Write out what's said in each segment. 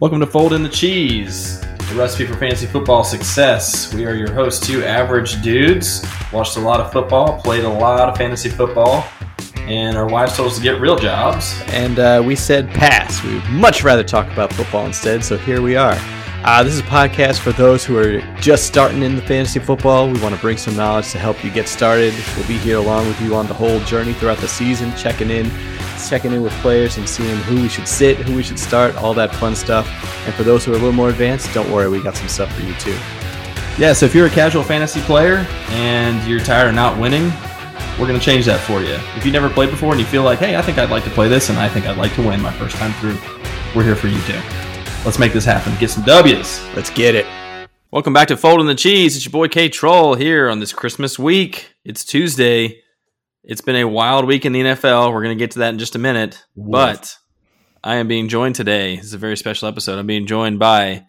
Welcome to Fold in the Cheese, the recipe for fantasy football success. We are your hosts, two average dudes. Watched a lot of football, played a lot of fantasy football, and our wives told us to get real jobs. And uh, we said pass. We'd much rather talk about football instead, so here we are. Uh, this is a podcast for those who are just starting in the fantasy football. We want to bring some knowledge to help you get started. We'll be here along with you on the whole journey throughout the season, checking in, checking in with players and seeing who we should sit, who we should start, all that fun stuff. And for those who are a little more advanced, don't worry, we got some stuff for you too. Yeah, so if you're a casual fantasy player and you're tired of not winning, we're going to change that for you. If you never played before and you feel like, hey, I think I'd like to play this and I think I'd like to win my first time through, we're here for you too. Let's make this happen. Get some W's. Let's get it. Welcome back to Fold in the Cheese. It's your boy K Troll here on this Christmas week. It's Tuesday. It's been a wild week in the NFL. We're going to get to that in just a minute. But I am being joined today. This is a very special episode. I'm being joined by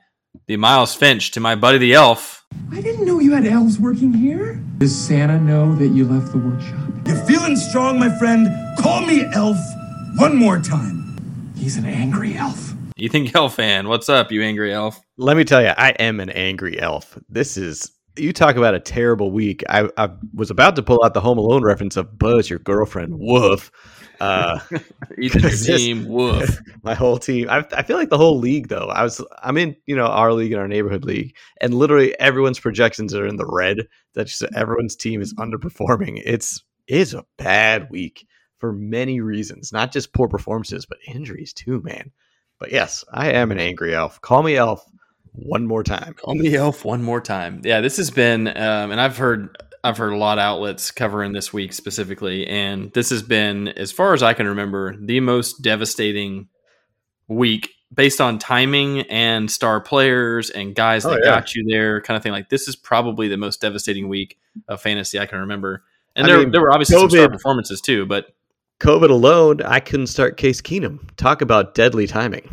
the Miles Finch to my buddy the Elf. I didn't know you had elves working here. Does Santa know that you left the workshop? You're feeling strong, my friend? Call me Elf one more time. He's an angry elf. You think elf Gelfan, what's up, you angry elf? Let me tell you, I am an angry elf. This is you talk about a terrible week. I, I was about to pull out the Home Alone reference of Buzz, your girlfriend, woof. Uh, team, woof. my whole team. I, I feel like the whole league, though. I was I'm in you know our league and our neighborhood league, and literally everyone's projections are in the red. That just everyone's team is underperforming. It's it's a bad week for many reasons, not just poor performances, but injuries too, man. But yes, I am an angry elf. Call me elf one more time. Call me elf one more time. Yeah, this has been, um, and I've heard I've heard a lot of outlets covering this week specifically, and this has been, as far as I can remember, the most devastating week based on timing and star players and guys Oh, that yeah. got you there, kind of thing. Like this is probably the most devastating week of fantasy I can remember. And I there, mean, there were obviously some star performances too, but COVID alone, I couldn't start Case Keenum. Talk about deadly timing.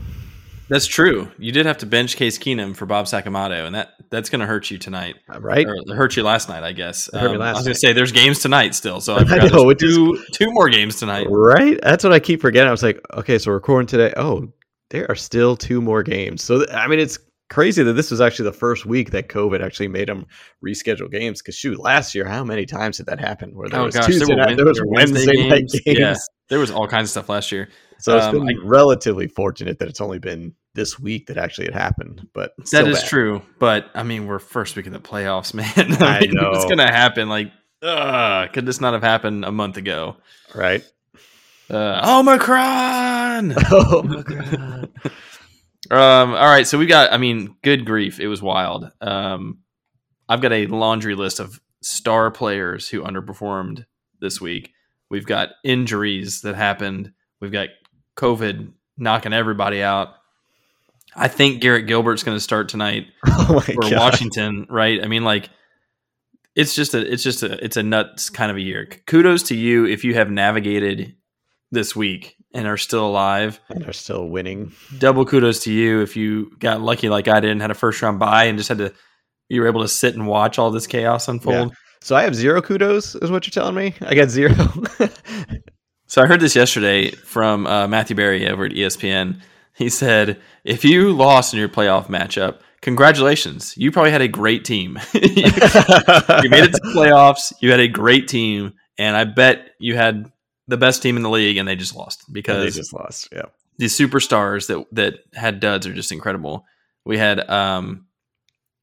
That's true. You did have to bench Case Keenum for Bob Sakamoto, and that that's going to hurt you tonight. Right? or hurt you last night, I guess. It hurt me Um, I was going to say there's games tonight still, so I I forgot know, there's it two two more games tonight. Right? That's what I keep forgetting. I was like, okay, so recording today. Oh, there are still two more games. So, th- I mean, it's crazy that this was actually the first week that COVID actually made them reschedule games. Because, shoot, last year, how many times did that happen? Where there Oh was gosh, Tuesday there night, there was were Wednesday, night games. Yeah, there was all kinds of stuff last year. So it's Um, been I- relatively fortunate that it's only been this week that actually it happened. But that is bad. true, but I mean, we're first week of the playoffs, man. I mean, know. it's going to happen. Like, uh, could this not have happened a month ago? right? Uh, Omicron. Oh my! Um, all right, so we got. I mean, good grief, it was wild. Um, I've got a laundry list of star players who underperformed this week. We've got injuries that happened. We've got COVID knocking everybody out. I think Garrett Gilbert's going to start tonight Oh for god! Washington, right? I mean, like, it's just a, it's just a, it's a nuts kind of a year. Kudos to you if you have navigated this week and are still alive And they're still winning. double kudos to you if you got lucky like I did and had a first round bye and just had to you were able to sit and watch all this chaos unfold. So I have zero kudos, is what you're telling me? I got zero. So I heard this yesterday from uh, Matthew Berry over at ESPN. He said, "If you lost in your playoff matchup, congratulations. You probably had a great team. you made it to the playoffs. You had a great team, and I bet you had the best team in the league, and they just lost because they because just lost. Yeah. these superstars that that had duds are just incredible. We had um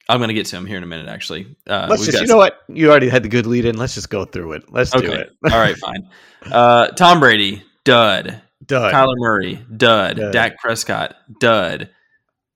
I'm going to get to them here in a minute actually. Uh Let's just, you know what? You already had the good lead in. Let's just go through it. Let's do it. All right, fine. Uh Tom Brady, dud. Done. Kyler Murray, dud. Dud. Dak Prescott, dud.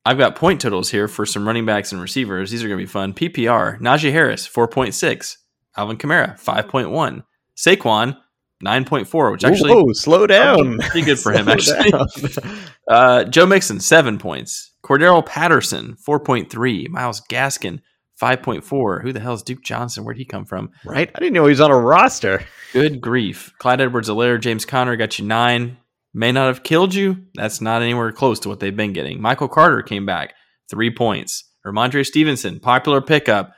I've got point totals here for some running backs and receivers. These are going to be fun. PPR, Najee Harris, 4.6. Alvin Kamara, 5.1. Saquon, 9.4, which actually Whoa, slow down. pretty good for him, actually. Uh, Joe Mixon, seven points. Cordarrelle Patterson, 4.3. Myles Gaskin, 5.4. Who the hell is Duke Johnson? Where'd he come from? right? I didn't know he was on a roster. Good grief. Clyde Edwards Helaire, James Conner got you nine. May not have killed you. That's not anywhere close to what they've been getting. Michael Carter came back, three points. Rhamondre Stevenson, popular pickup.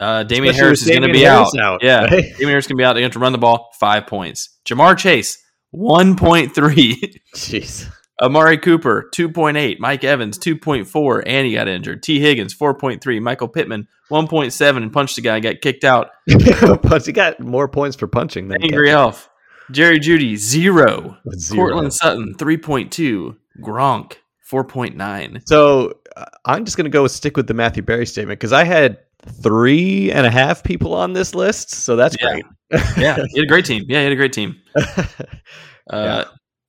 Uh, Damien Especially Harris is going to be out. out, Yeah, right? Damien Harris going to be out. They're going to run the ball, five points. Ja'Marr Chase, 1.3. Jeez. Amari Cooper, 2.8. Mike Evans, 2.4, and he got injured. Tee Higgins, 4.3. Michael Pittman, 1.7, and punched the guy, got kicked out. but he got more points for punching than Angry Elf. Jerry Jeudy, zero. With zero. Courtland Sutton, 3.2. Gronk, 4.9. So uh, I'm just going to go stick with the Matthew Berry statement because I had three and a half people on this list. So that's Yeah. great. Yeah, he had a great team. Yeah, he had a great team. Uh, Yeah.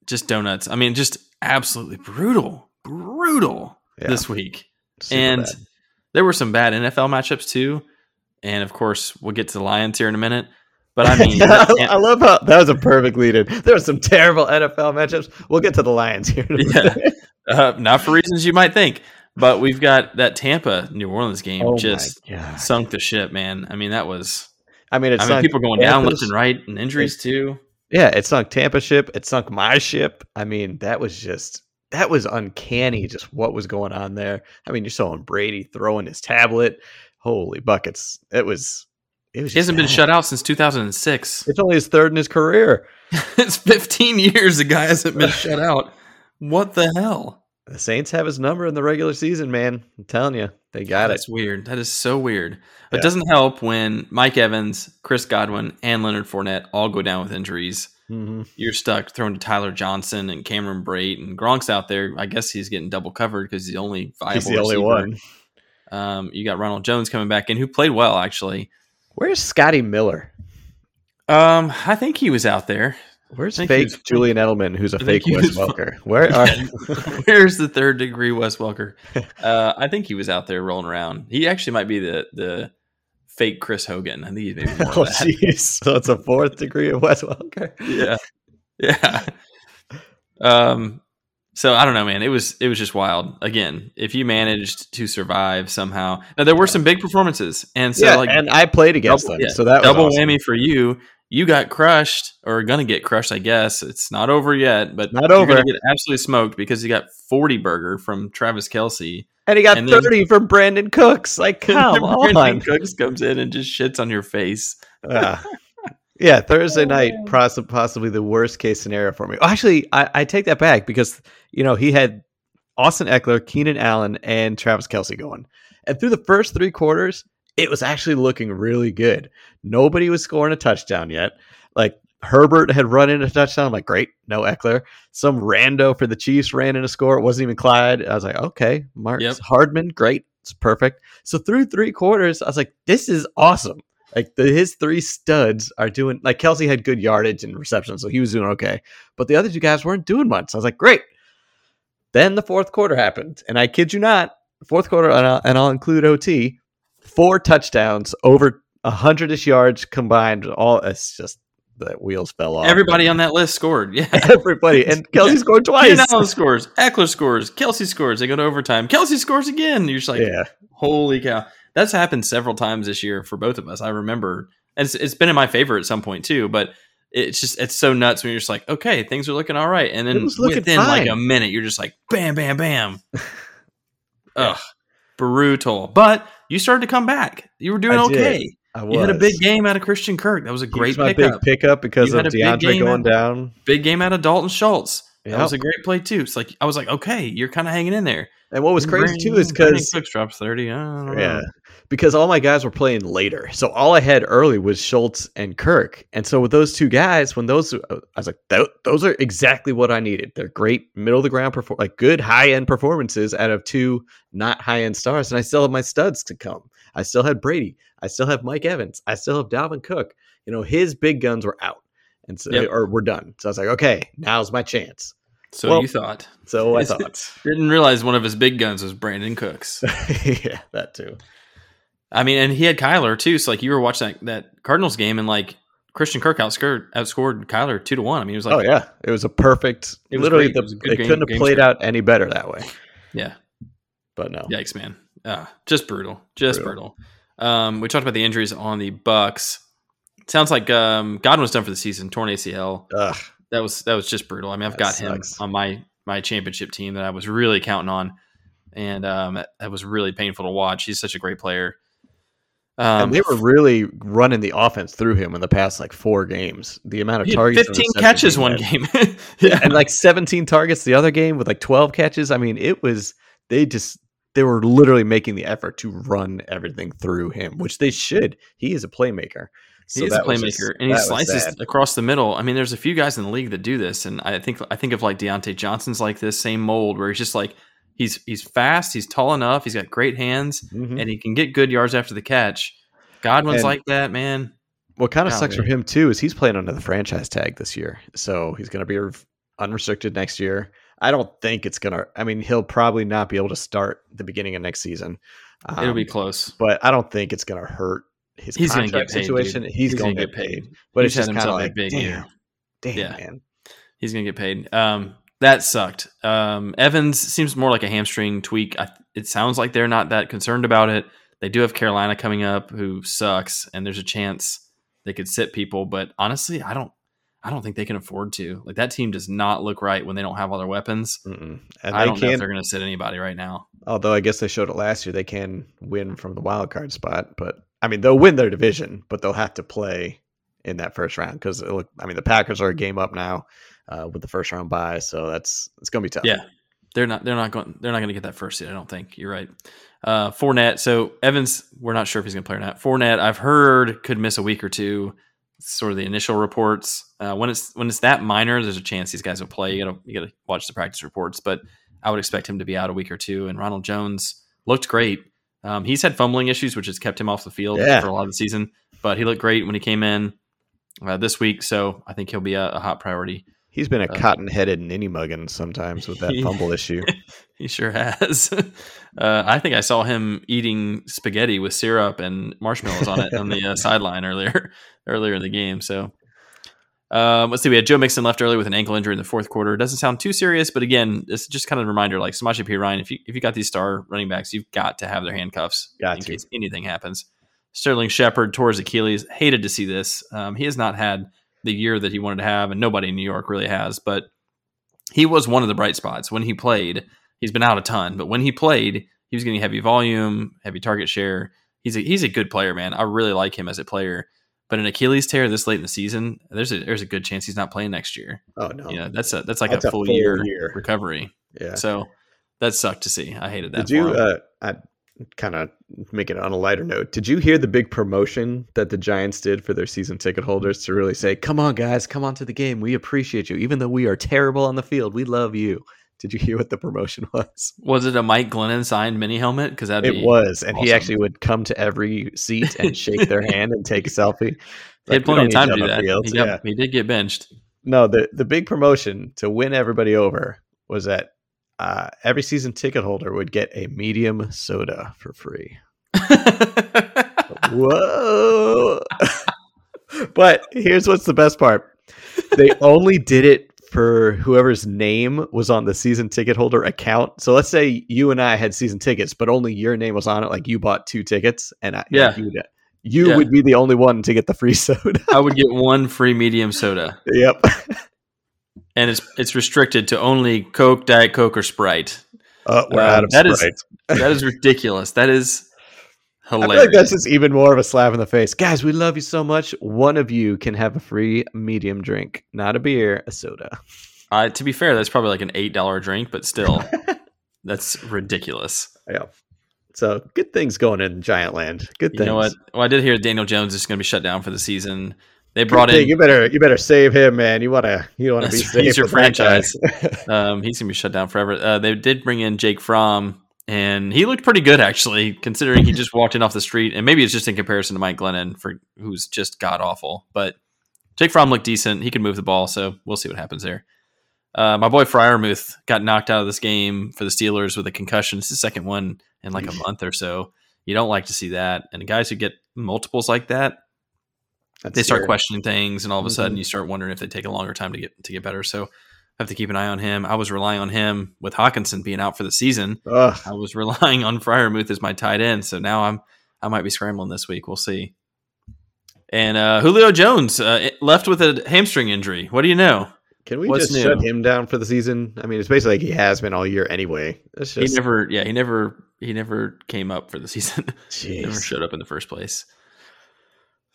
Just donuts. I mean, just absolutely brutal, brutal Yeah. this week. Super and bad. there were some bad NFL matchups too. And of course, we'll get to the Lions here in a minute. But I mean, that I love how that was a perfect lead in. There were some terrible NFL matchups. We'll get to the Lions here. in a Yeah. uh, not for reasons you might think, but we've got that Tampa New Orleans game Oh just sunk the ship, man. I mean, that was. I mean, it's I mean, people going down left and right, and injuries too. Yeah, it sunk Tampa ship. It sunk my ship. I mean, that was just that was uncanny. Mm. Just what was going on there. I mean, you're showing Brady throwing his tablet. Holy buckets! It was. It was. He hasn't just been shut out since 2006. It's only his third in his career. it's 15 years the guy hasn't been shut out. What the hell? The Saints have his number in the regular season, man. I'm telling you, they got it. That's weird. That is so weird. Yeah. It doesn't help when Mike Evans, Chris Godwin, and Leonard Fournette all go down with injuries. hmm You're stuck throwing to Tyler Johnson and Cameron Brate and Gronk's out there. I guess he's getting double covered because he's the only viable. He's the only one. Um, you got Ronald Jones coming back in, who played well actually. Where's Scotty Miller? Um, I think he was out there. Where's I think fake was- Julian Edelman, who's a fake Wes Welker? Where are? Where's the third degree Wes Welker? Uh, I think he was out there rolling around. He actually might be the the fake Chris Hogan. I think he's maybe more oh, jeez. So it's a fourth degree of Wes Welker. yeah, yeah. Um, so I don't know, man. It was it was just wild. Again, if you managed to survive somehow, now there were some big performances, and so yeah, like and I played against double, them, yeah, so that was double awesome. whammy for you. You got crushed, or gonna get crushed. I guess it's not over yet, but Not you're over. gonna get absolutely smoked because you got forty burger from Travis Kelce. And he got and then- 30 from Brandin Cooks. Like, come Brandin on. Cooks comes in and just shits on your face. Ah. yeah, Thursday night, possibly the worst case scenario for me. Actually, I, I take that back because, you know, he had Austin Ekeler, Keenan Allen, and Travis Kelce going. And through the first three quarters, it was actually looking really good. Nobody was scoring a touchdown yet. Like, Herbert had run in a touchdown. I'm like, great, no Ekeler. Some rando for the Chiefs ran in a score. It wasn't even Clyde. I was like, okay, Mark Yep. Hardman, great. It's perfect. So through three quarters, I was like, this is awesome. Like the, his three studs are doing like Kelce had good yardage and reception, so he was doing okay. But the other two guys weren't doing much. So I was like, great. Then the fourth quarter happened, and I kid you not, fourth quarter, and I'll, and I'll include OT, four touchdowns over a hundred ish yards combined. All it's just the wheels fell off. Everybody on that list scored. Yeah. everybody, and Kelce scored twice. Keenan Allen scores. Ekeler scores. Kelce scores. They go to overtime. Kelce scores again. You're just like, yeah, holy cow. That's happened several times this year for both of us. I remember, and it's, it's been in my favor at some point too, but it's just, it's so nuts when you're just like, okay, things are looking all right. And then It was looking within like a minute, you're just like, bam, bam, bam. Ugh, brutal. But you started to come back. You were doing I okay. I You had a big game out of Christian Kirk. That was a great was my pickup. big pickup because You of had a big DeAndre game going out- down. big game out of Dalton Schultz. That Yep. was a great play too. It's like I was like, okay, you're kind of hanging in there. And what was crazy too is because Cooks drops thirty. I don't know. Because all my guys were playing later. So all I had early was Schultz and Kirk. And so with those two guys, when those, I was like, those are exactly what I needed. They're great middle of the ground, perform- like good high end performances out of two not high end stars. And I still have my studs to come. I still had Brady. I still have Mike Evans. I still have Dalvin Cook. You know, his big guns were out. And so, Yep. or we're done. So I was like, okay, now's my chance. So Well- you thought? So I thought, Didn't realize one of his big guns was Brandin Cooks. yeah, that too. I mean, and he had Kyler too. So like you were watching that, that Cardinals game, and like Christian Kirk outscored outscored Kyler two to one. I mean, it was like, oh yeah, it was a perfect. It literally, the, It game- couldn't have played out any better that way. yeah, But no, yikes, man, uh, just brutal, just Brutal. brutal. Um, we talked about the injuries on the Bucs. Sounds like um, Godwin was done for the season, torn ACL. Ugh, that was that was just brutal. I mean, I've That got him on my my championship team that I was really counting on, and um, that was really painful to watch. He's such a great player. Um, and they were really running the offense through him in the past like four games. The amount of he had targets, 15 catches one game. yeah. and like 17 targets the other game with like 12 catches. I mean, it was they just they were literally making the effort to run everything through him, which they should. He is a playmaker. So he is a playmaker, just- and he slices across the middle. I mean, there's a few guys in the league that do this, and I think I think of like Diontae Johnson's like this same mold where he's just like he's he's fast, he's tall enough, he's got great hands, Mhm. and he can get good yards after the catch. Godwin's And- like that, man. What kind of sucks for him too is he's playing under the franchise tag this year, so he's going to be unrestricted next year. I don't think it's gonna. I mean, he'll probably not be able to start the beginning of next season. It'll be Um, close. but I don't think it's gonna hurt his He's contract get paid, situation. dude. He's, He's gonna, gonna get get paid. paid. But He's it's just kind of like, big damn, year. damn, Yeah. man. He's gonna get paid. Um, that sucked. Um, Evans seems more like a hamstring tweak. I, it sounds like they're not that concerned about it. They do have Carolina coming up, who sucks, and there's a chance they could sit people. But honestly, I don't. I don't think they can afford to. Like that team does not look right when they don't have all their weapons. Mm-mm. And I don't know if they're going to sit anybody right now. Although I guess they showed it last year, they can win from the wild card spot. But I mean, they'll win their division, but they'll have to play in that first round because look. I mean, the Packers are a game up now uh, with the first round bye, so that's it's gonna be tough. Yeah, they're not. They're not going. They're not going to get that first seed. I don't think. You're right. Uh, Fournette. So Evans, we're not sure if he's going to play or not. Fournette, I've heard could miss a week or two. Sort of the initial reports. Uh, when it's when it's that minor, there's a chance these guys will play. You gotta you gotta watch the practice reports, but I would expect him to be out a week or two. And Ronald Jones looked great. Um, he's had fumbling issues, which has kept him off the field Yeah. for a lot of the season. But he looked great when he came in uh, this week, so I think he'll be a, a hot priority. He's been a Uh, cotton headed ninny muggin sometimes with that Yeah. fumble issue. He sure has. uh, I think I saw him eating spaghetti with syrup and marshmallows on it on the uh, sideline earlier earlier in the game. So um, let's see. We had Joe Mixon left early with an ankle injury in the fourth quarter. It Doesn't sound too serious, but again, it's just kind of a reminder. Like Samaje Perine, if you if you got these star running backs, you've got to have their handcuffs Got in to. case anything happens. Sterling Shepard tore his Achilles. Hated to see this. Um, he has not had the year that he wanted to have, and nobody in New York really has. But he was one of the bright spots when he played. He's been out a ton, but when he played, he was getting heavy volume, heavy target share. He's a he's a good player, man. I really like him as a player. But an Achilles tear this late in the season, there's a there's a good chance he's not playing next year. Oh no. Yeah, that's a that's like That's a a full, full year, year. recovery. Yeah. So that sucked to see. I hated that. Did you? Uh, I kind of make it on a lighter note. Did you hear the big promotion that the Giants did for their season ticket holders to really say, "Come on, guys, come on to the game. We appreciate you, even though we are terrible on the field. We love you." Did you hear what the promotion was? was it a Mike Glennon signed mini helmet? Because that It was, and he actually would come to every seat and shake their hand and take a selfie. He had Like, plenty of time to do that. the. He, got- Yeah. he did get benched. No, the the big promotion to win everybody over was that uh, every season ticket holder would get a medium soda for free. Whoa! but here's what's the best part: they only did it for whoever's name was on the season ticket holder account. So let's say you and I had season tickets, but only your name was on it. Like you bought two tickets, and I, Yeah. you, you Yeah. would be the only one to get the free soda. I would get one free medium soda, yep. And it's it's restricted to only Coke, Diet Coke, or Sprite. Uh, we're Um, out of that is- Sprite. That is ridiculous. That is I feel hilarious. like that's just even more of a slap in the face. Guys, we love you so much. One of you can have a free medium drink, not a beer, a soda. Uh, to be fair, that's probably like an eight dollar drink, but still, that's ridiculous. Yeah. So good things going in Giant Land. Good things. You know what? Well, I did hear Daniel Jones is going to be shut down for the season. They brought in You better you better save him, man. You wanna you wanna be safe. he's your with that guy. franchise. um, he's gonna be shut down forever. Uh, they did bring in Jake Fromm, and he looked pretty good actually, considering he just walked in off the street. And maybe it's just in comparison to Mike Glennon, for who's just god awful. But Jake Fromm looked decent. He could move the ball, so we'll see what happens there. Uh, my boy Freiermuth got knocked out of this game for the Steelers with a concussion. It's the second one in like a month or so. You don't like to see that. And guys who get multiples like that, That's they start scary. questioning things, and all of a sudden Mhm. you start wondering if they take a longer time to get to get better. So I have to keep an eye on him. I was relying on him with Hockenson being out for the season. Ugh. I was relying on Freiermuth as my tight end. So now I'm I might be scrambling this week. We'll see. And uh, Julio Jones uh, left with a hamstring injury. What do you know? Can we What's just new? shut him down for the season? I mean, it's basically like he has been all year anyway. It's He never, yeah, he never he never came up for the season. He never showed up in the first place.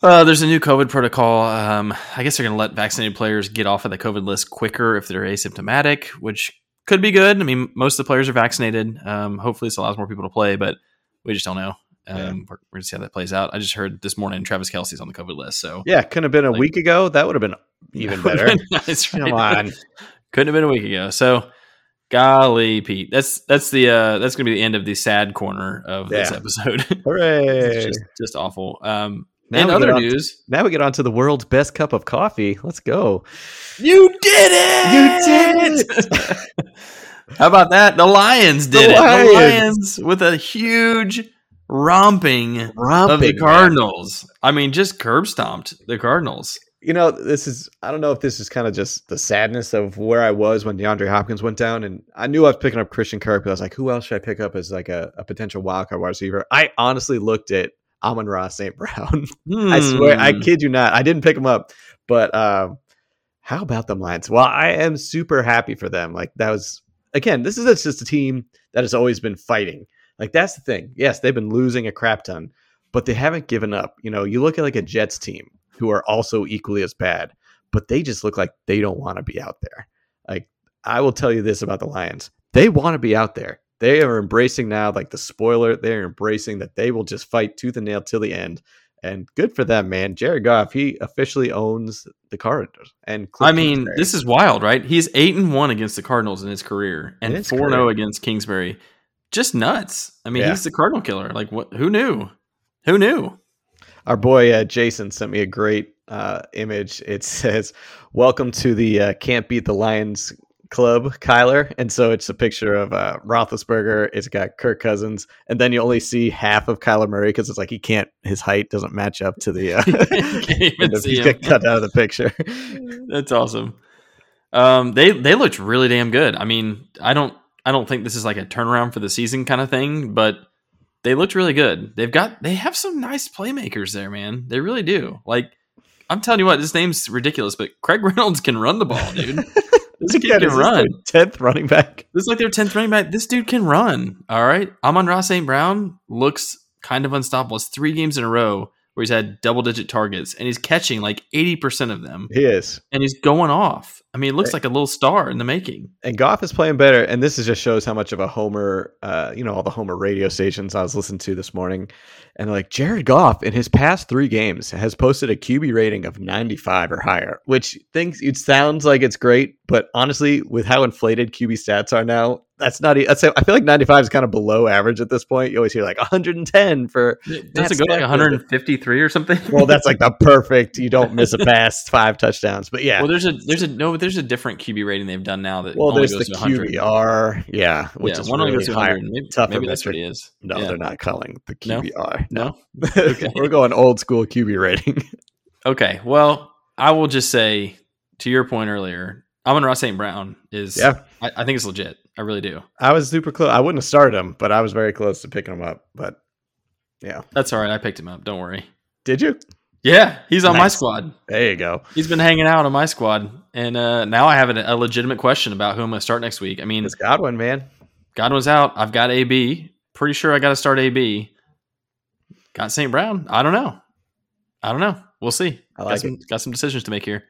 Uh, there's a new COVID protocol. Um, I guess they're going to let vaccinated players get off of the COVID list quicker if they're asymptomatic, which could be good. I mean, most of the players are vaccinated. Um, hopefully, this allows more people to play, but we just don't know. Um, Yeah. We're, we're going to see how that plays out. I just heard this morning Travis Kelce's on the COVID list, so Yeah, couldn't have been a Like- week ago. That would have been even better. That's Come right. on. Couldn't have been a week ago. So, golly, Pete, that's that's the uh, that's going to be the end of the sad corner of this episode. Hooray. it's just, just awful. Um, Now in other on to- news, Now we get on to the world's best cup of coffee. Let's go. you did it! You did it! How about that? The Lions did The it. The Lions. Lions with a huge romping, of the Romping, man. Cardinals. I mean, just curb stomped the Cardinals. you know, this is I don't know if this is kind of just the sadness of where I was when DeAndre Hopkins went down, and I knew I was picking up Christian Kirk, but I was like, who else should I pick up as like a, a potential wildcard wide receiver? I honestly looked at Amon-Ra St. Brown. I swear, I Hmm. kid you not, I didn't pick him up, but um, how about them Lions? Well, I am super happy for them. Like that was again, this is just a team that has always been fighting. Like that's the thing. Yes, they've been losing a crap ton, but they haven't given up. You know, you look at like a Jets team who are also equally as bad, but they just look like they don't want to be out there. Like I will tell you this about the Lions. They want to be out there. They are embracing now, like the spoiler, they're embracing that they will just fight tooth and nail till the end. And good for them, man. Jared Goff, he officially owns the Cardinals. And Cliff I mean, Kingsbury. this is wild, right? He's eight and one against the Cardinals in his career, and four zero career. against Kingsbury. Just nuts. I mean, Yeah. he's the Cardinal killer. Like, what? Who knew? Who knew? our boy uh, Jason sent me a great uh, image. It says, "Welcome to the uh, Can't Beat the Lions Club, Kyler." And so it's a picture of uh, Roethlisberger. It's got Kirk Cousins, and then you only see half of Kyler Murray because it's like he can't. His height doesn't match up to the. Uh, Can't even see he's him. cut out of the picture. That's awesome. Um, they they looked really damn good. I mean, I don't I don't think this is like a turnaround for the season kind of thing, but they looked really good. They've got they have some nice playmakers there, man. They really do. Like I'm telling you what, this name's ridiculous, but Craig Reynolds can run the ball, dude. This kid can run. Tenth running back. This is like their tenth running back. This dude can run. All right. Amon-Ra St. Brown looks kind of unstoppable. It's three games in a row where he's had double digit targets and he's catching like 80% of them He is. and he's going off. I mean, it looks like a little star in the making. and Goff is playing better. And this is just shows how much of a homer, uh, you know, all the homer radio stations I was listening to this morning, and like Jared Goff in his past three games has posted a QB rating of 95 or higher, which thinks it sounds like it's great, but honestly, with how inflated QB stats are now, that's not. That's I feel like 95 is kind of below average at this point. You always hear like 110 for. Does it go like 153 or something? Well, that's like the perfect. You don't miss a pass, five touchdowns. But yeah, well, there's a there's a no, there's a different QB rating they've done now that well, there's the to 100. QBR, yeah, which yeah, is one really goes to higher. 100. Maybe, tougher maybe that's what it is. No, Yeah. they're not calling the No? QBR. No? We're going old school QB rating. Okay. Well, I will just say to your point earlier, Amon-Ra St. Brown is. yeah, I, I think it's legit. I really do. I was super close. I wouldn't have started him, but I was very close to picking him up. But yeah, That's all right. I picked him up. Don't worry. did you? Yeah, he's on my squad. There you go. He's been hanging out on my squad, and uh, now I have a, a legitimate question about who I'm going to start next week. I mean, It's Godwin, man. Godwin's out. I've got AB. Pretty sure I got to start AB. Got St. Brown. I don't know. I don't know. We'll see. I got like some got some decisions to make here.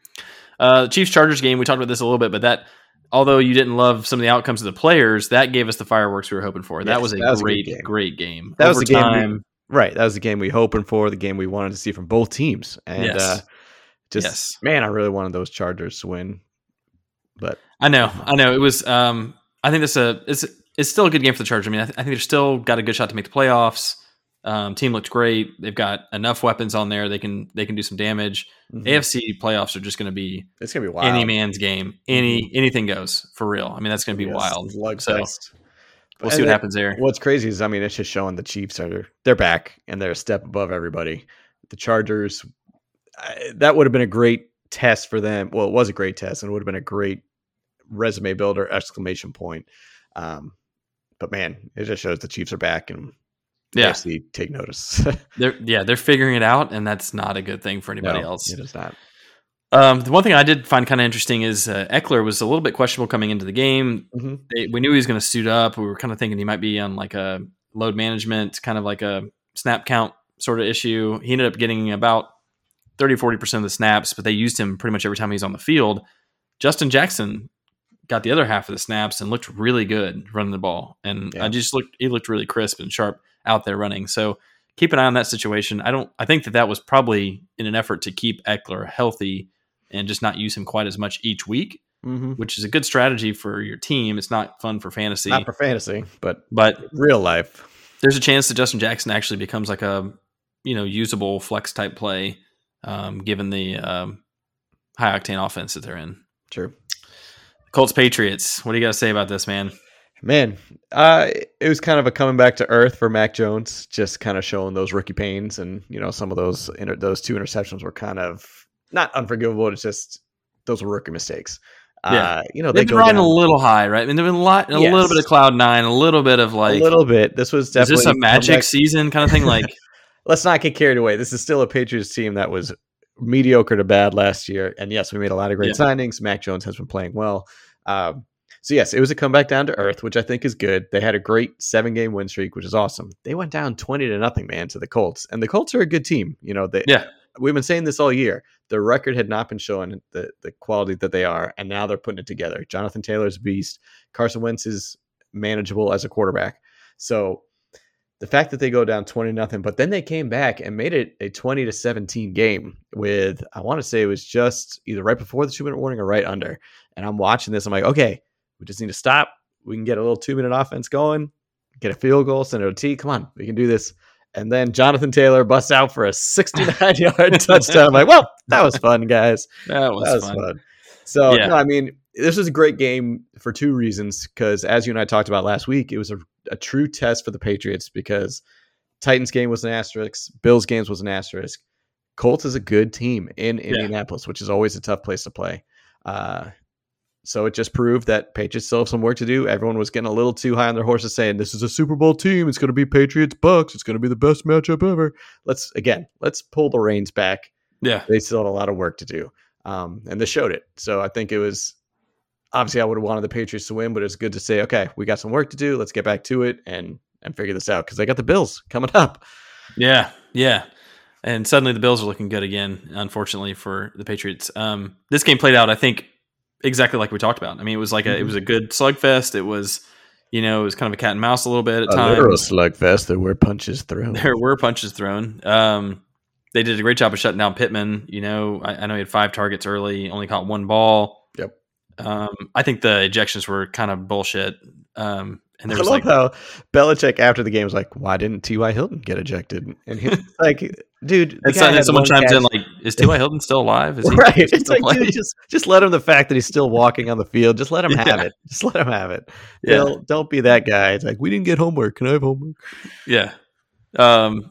Uh, Chiefs Chargers game. We talked about this a little bit, but that although you didn't love some of the outcomes of the players, that gave us the fireworks we were hoping for. that Yes, was a that was a great, game. great game. That was the game we- Right. That was the game we hoping for, the game we wanted to see from both teams. And Yes. uh, just, Yes. man, I really wanted those Chargers to win. But I know, I know. It was. Um, I think this a it's it's still a good game for the Chargers. I mean, I, th- I think they're still got a good shot to make the playoffs. Um, team looked great. They've got enough weapons on there. They can they can do some damage. mhm, AFC playoffs are just going to be it's going to be wild. any man's game. Any anything goes for real. I mean, that's going to be Yes, wild. slugfest. So we'll And see what then- happens there. What's crazy is, I mean, it's just showing the Chiefs are they're back and they're a step above everybody. The Chargers, I, that would have been a great test for them. Well, it was a great test, and it would have been a great resume builder! Exclamation point. Um, but man, it just shows the Chiefs are back and Yeah, AFC take notice. they're yeah they're figuring it out, and that's not a good thing for anybody No, else. It is not. Um, the one thing I did find kind of interesting is uh, Ekeler was a little bit questionable coming into the game. Mhm. They, we knew he was going to suit up. We were kind of thinking he might be on like a load management, kind of like a snap count sort of issue. He ended up getting about 30, 40% of the snaps, but they used him pretty much every time he's on the field. Justin Jackson got the other half of the snaps and looked really good running the ball. And Yeah. I just looked, he looked really crisp and sharp out there running. So keep an eye on that situation. I don't, I think that that was probably in an effort to keep Ekeler healthy and just not use him quite as much each week, Mm-hmm. which is a good strategy for your team. It's not fun for fantasy, Not for fantasy, but but real life. there's a chance that Justin Jackson actually becomes like a you know usable flex type play, um, given the um, high octane offense that they're in. True. Colts Patriots. What do you got to say about this, man? Man, uh, it was kind of a coming back to earth for Mac Jones, just kind of showing those rookie pains, and you know some of those inter- those two interceptions were kind of not unforgivable. It's just those were rookie mistakes. Yeah. Uh, you know they They've go been riding down a little high, right? I mean, they've been a lot, a Yes. little bit of cloud nine, a little bit of like a little bit. This was is this a magic comeback- season kind of thing? Like, Let's not get carried away. This is still a Patriots team that was mediocre to bad last year, and yes, we made a lot of great Yeah. signings. Mac Jones has been playing well. Um, so yes, it was a comeback down to earth, which I think is good. They had a great seven game win streak, which is awesome. They went down twenty to nothing, man, to the Colts, and the Colts are a good team. You know, they yeah, we've been saying this all year. The record had not been showing the the quality that they are, and now they're putting it together. Jonathan Taylor's a beast. Carson Wentz is manageable as a quarterback. So the fact that they go down 20 nothing, but then they came back and made it a 20 to 17 game with I want to say it was just either right before the two minute warning or right under. And I'm watching this. I'm like, okay, we just need to stop. We can get a little two minute offense going, get a field goal, send it to T. Come on, we can do this. And then Jonathan Taylor busts out for a 69 yard touchdown. I'm like, well, that was fun, guys. that was, That was fun. fun. So, Yeah. no, I mean, this was a great game for two reasons. Because as you and I talked about last week, it was a, a true test for the Patriots because Titans game was an asterisk, Bills games was an asterisk. Colts is a good team in Indianapolis, which is always a tough place to play. Uh, so it just proved that Patriots still have some work to do. Everyone was getting a little too high on their horses, saying this is a Super Bowl team. It's going to be Patriots Bucs. It's going to be the best matchup ever. Let's again, let's pull the reins back Yeah, they still had a lot of work to do. Um, and they showed it. So I think it was obviously I would have wanted the Patriots to win, but it's good to say, okay, we got some work to do. Let's get back to it and and figure this out because they got the Bills coming up. Yeah, yeah. And suddenly the Bills are looking good again, unfortunately for the Patriots. Um, this game played out, I think, exactly like we talked about. I mean, it was like a it was a good slugfest. It was, you know, it was kind of a cat and mouse a little bit at A times. literal slugfest. There were punches thrown. There were punches thrown. Um, they did a great job of shutting down Pittman. You know, I, I know he had five targets early, only caught one ball. Yep. Um, I think the ejections were kind of bullshit. Um, and I there was love like, how Belichick after the game was like, "Why didn't T.Y. Hilton get ejected?" And he's like, "Dude, and, so- and someone one chimes in like, "Is T.Y. Hilton still alive? Is he right? It's like, dude, just just let him the fact that he's still walking on the field. Just let him have Yeah. it. Just let him have it. Yeah. Don't, don't be that guy. It's like we didn't get homework. Can I have homework? Yeah. Um,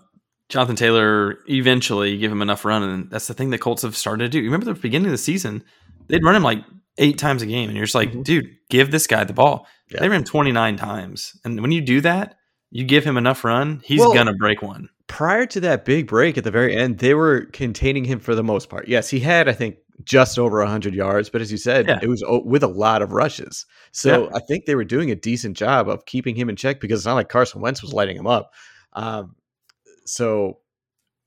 Jonathan Taylor eventually give him enough run, and that's the thing that Colts have started to do. You remember the beginning of the season, they'd run him like eight times a game, and you're just like, Mhm. dude, give this guy the ball. Yeah. They ran him 29 times, and when you do that, you give him enough run, he's Well- gonna break one. Prior to that big break at the very end, they were containing him for the most part. Yes, he had, I think, just over 100 yards, but as you said, Yeah. it was with a lot of rushes. So Yeah. I think they were doing a decent job of keeping him in check because it's not like Carson Wentz was lighting him up. Um, so,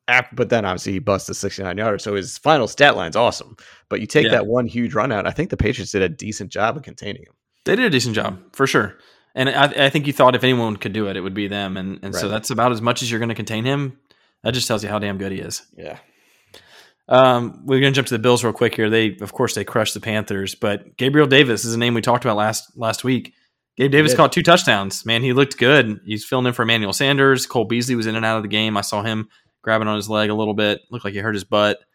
after, but then obviously he busts a 69 yarder. So his final stat line's awesome. But you take Yeah. that one huge run out, I think the Patriots did a decent job of containing him. They did a decent job for sure, and I, I think you thought if anyone could do it, it would be them, and and so that's about as much as you're going to contain him. That just tells you how damn good he is. Yeah. Um, we're going to jump to the Bills real quick here. They, of course, they crushed the Panthers, but Gabriel Davis is a name we talked about last last week. Gabe Davis caught two touchdowns. Man, he looked good. He's filling in for Emmanuel Sanders. Cole Beasley was in and out of the game. I saw him grabbing on his leg a little bit. Looked like he hurt his butt.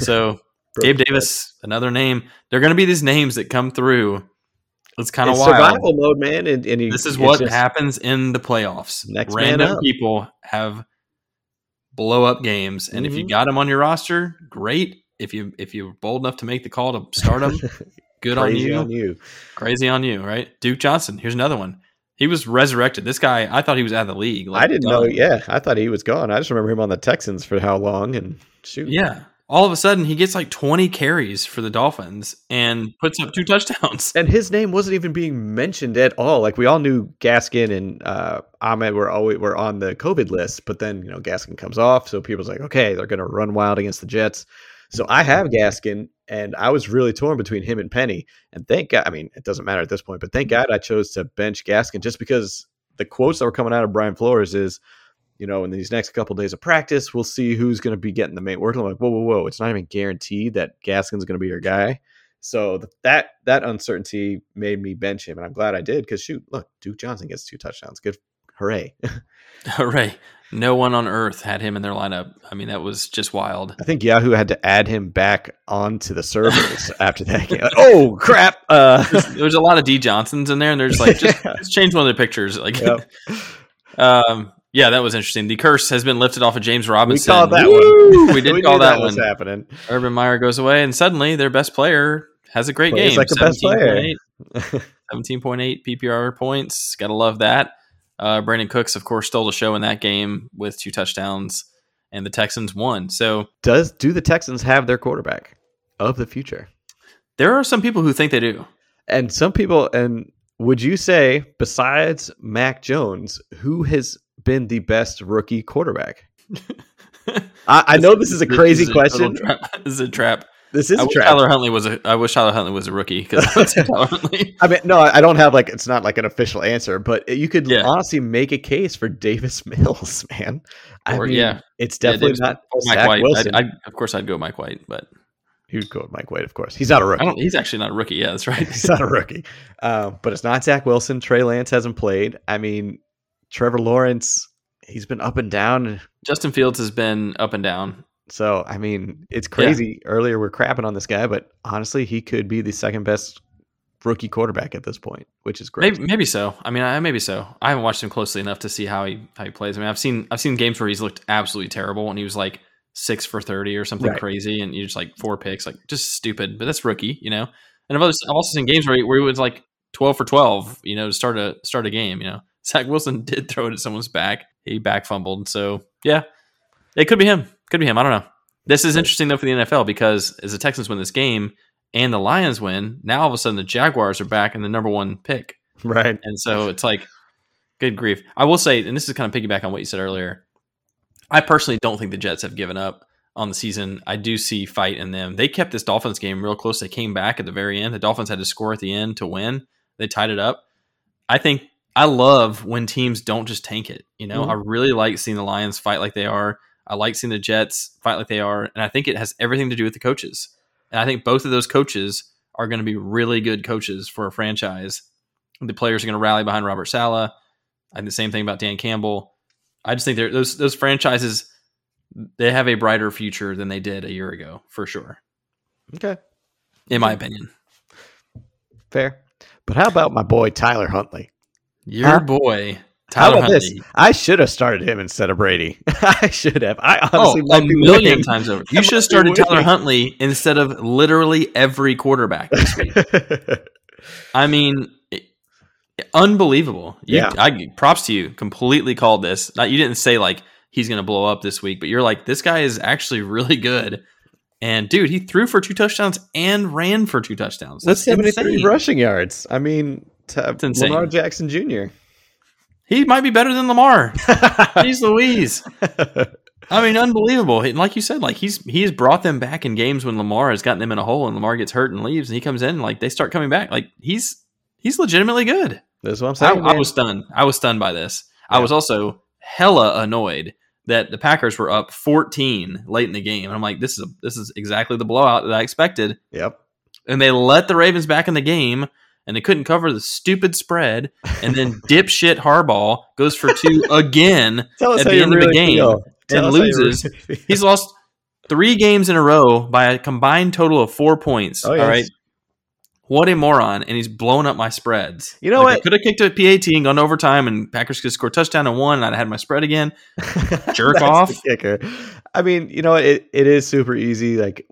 So Gabe Davis, another name. They're going to be these names that come through. It's kind of wild. survival mode, man. And, and he- This is what just- happens in the playoffs. Random people have blow up games, and if you Mhm. got them on your roster, great. If you if you're bold enough to make the call to start them, good on you. on you. Crazy on you, right? Duke Johnson. Here's another one. He was resurrected. This guy, I thought he was out of the league. like, I didn't know. Yeah, I thought he was gone. I just remember him on the Texans for how long and shoot. Yeah, all of a sudden he gets like 20 carries for the Dolphins and puts up two touchdowns. And his name wasn't even being mentioned at all. Like we all knew Gaskin and uh, Ahmed were always were on the COVID list, but then you know Gaskin comes off, so people's like, okay, they're going to run wild against the Jets. So I have Gaskin, and I was really torn between him and Penny. And thank God, I mean, it doesn't matter at this point, but thank God I chose to bench Gaskin just because the quotes that were coming out of Brian Flores is, you know, in these next couple of days of practice, we'll see who's going to be getting the main work. I'm like, whoa, whoa, whoa! It's not even guaranteed that Gaskin's going to be your guy. So that that uncertainty made me bench him, and I'm glad I did because shoot, look, Duke Johnson gets two touchdowns. Good, hooray! Hooray! No one on earth had him in their lineup. I mean, that was just wild. I think Yahoo had to add him back onto the servers after that game. Like, oh crap! Uh, There's, there's a lot of D Johnsons in there, and they're just like, just, just change one of the pictures. Like, Yep. um, yeah, that was interesting. The curse has been lifted off of James Robinson. we called that Woo! one. We did knew call that, was one. happening. Urban Meyer goes away, and suddenly their best player has a great Plays game. like the best player. 17.8 17.8 PPR points. Gotta love that. Uh, Brandin Cooks, of course, stole the show in that game with two touchdowns, and the Texans won. So Does do the Texans have their quarterback of the future? there are some people who think they do. And some people, and would you say, besides Mac Jones, who has been the best rookie quarterback? I, I know this is a crazy This is question. trap. This is a trap. This is I a trap. Tyler Huntley was a. I wish Tyler Huntley was a rookie because Tyler Huntley. I mean, no, I don't have like it's not like an official answer, but you could Yeah. honestly make a case for Davis Mills, man. I Or, mean, yeah. it's definitely Davis- not Mike Zach White. Wilson. I'd, I'd, of course, I'd go Mike White, but You'd go with Mike White, of course. He's not a rookie. I. He's actually not a rookie. Yeah, that's right. He's not a rookie. Uh, but it's not Zach Wilson. Trey Lance hasn't played. I mean, Trevor Lawrence, he's been up and down. Justin Fields has been up and down. So, I mean, it's crazy. Earlier, we're crapping on this guy, but honestly, he could be the second best rookie quarterback at this point, which is great. Maybe, maybe so. I mean, I, maybe so. I haven't watched him closely enough to see how he how he plays. I mean, I've seen I've seen games where he's looked absolutely terrible, and he was like six for thirty or something Right. crazy, and you just like four picks, like just stupid. But that's rookie, you know. And I've also, I've also seen games where he, where he was like twelve for twelve, you know, to start a start a game. You know, Zach Wilson did throw it at someone's back. He back fumbled. So yeah, it could be him. Could be him. I don't know. This is interesting though for the NFL because as the Texans win this game and the Lions win, now all of a sudden the Jaguars are back in the number one pick. right. And so it's like, good grief. I will say, and this is kind of piggyback on what you said earlier. I personally don't think the Jets have given up on the season. I do see fight in them. They kept this Dolphins game real close. They came back at the very end. The Dolphins had to score at the end to win. They tied it up. I think I love when teams don't just tank it. You know, Mhm. I really like seeing the Lions fight like they are. I like seeing the Jets fight like they are, and I think it has everything to do with the coaches. And I think both of those coaches are going to be really good coaches for a franchise. The players are going to rally behind Robert Saleh. And the same thing about Dan Campbell. I just think they're, those those franchises they have a brighter future than they did a year ago, for sure, Okay. in my opinion. Fair. But how about my boy Tyler Huntley? Your Huh? boy How Tyler about this? Huntley. I should have started him instead of Brady. I should have. I Oh, honestly a be million winning. times over. I You should have started Tyler. Huntley instead of literally every quarterback this week. I mean, unbelievable. You, Yeah. I props to you. Completely called this. Not you didn't say like he's going to blow up this week, but you're like this guy is actually really good. And dude, he threw for two touchdowns and ran for two touchdowns. That's That's 73 insane. rushing yards. I mean, t- insane. Lamar Jackson Jr. He might be better than Lamar. he's Louise. I mean, unbelievable. And like you said, like he's he's brought them back in games when Lamar has gotten them in a hole and Lamar gets hurt and leaves, and he comes in like they start coming back. Like he's he's legitimately good. That's what I'm saying. I man. was stunned. I was stunned by this. I was also hella annoyed that the Packers were up 14 late in the game. And I'm like, this is a, this is exactly the blowout that I expected. Yep. And they let the Ravens back in the game, and they couldn't cover the stupid spread. And then dipshit Harbaugh goes for two again at the end of the game feel. And us how you loses. really. He's lost three games in a row by a combined total of four points. Oh, yes. right. What a moron. And he's blown up my spreads. You know Like, what? could have kicked a at PAT and gone overtime, and Packers could score a touchdown and one, and I'd have had my spread again. Jerk off. kicker. I mean, you know, it, it is super easy. Like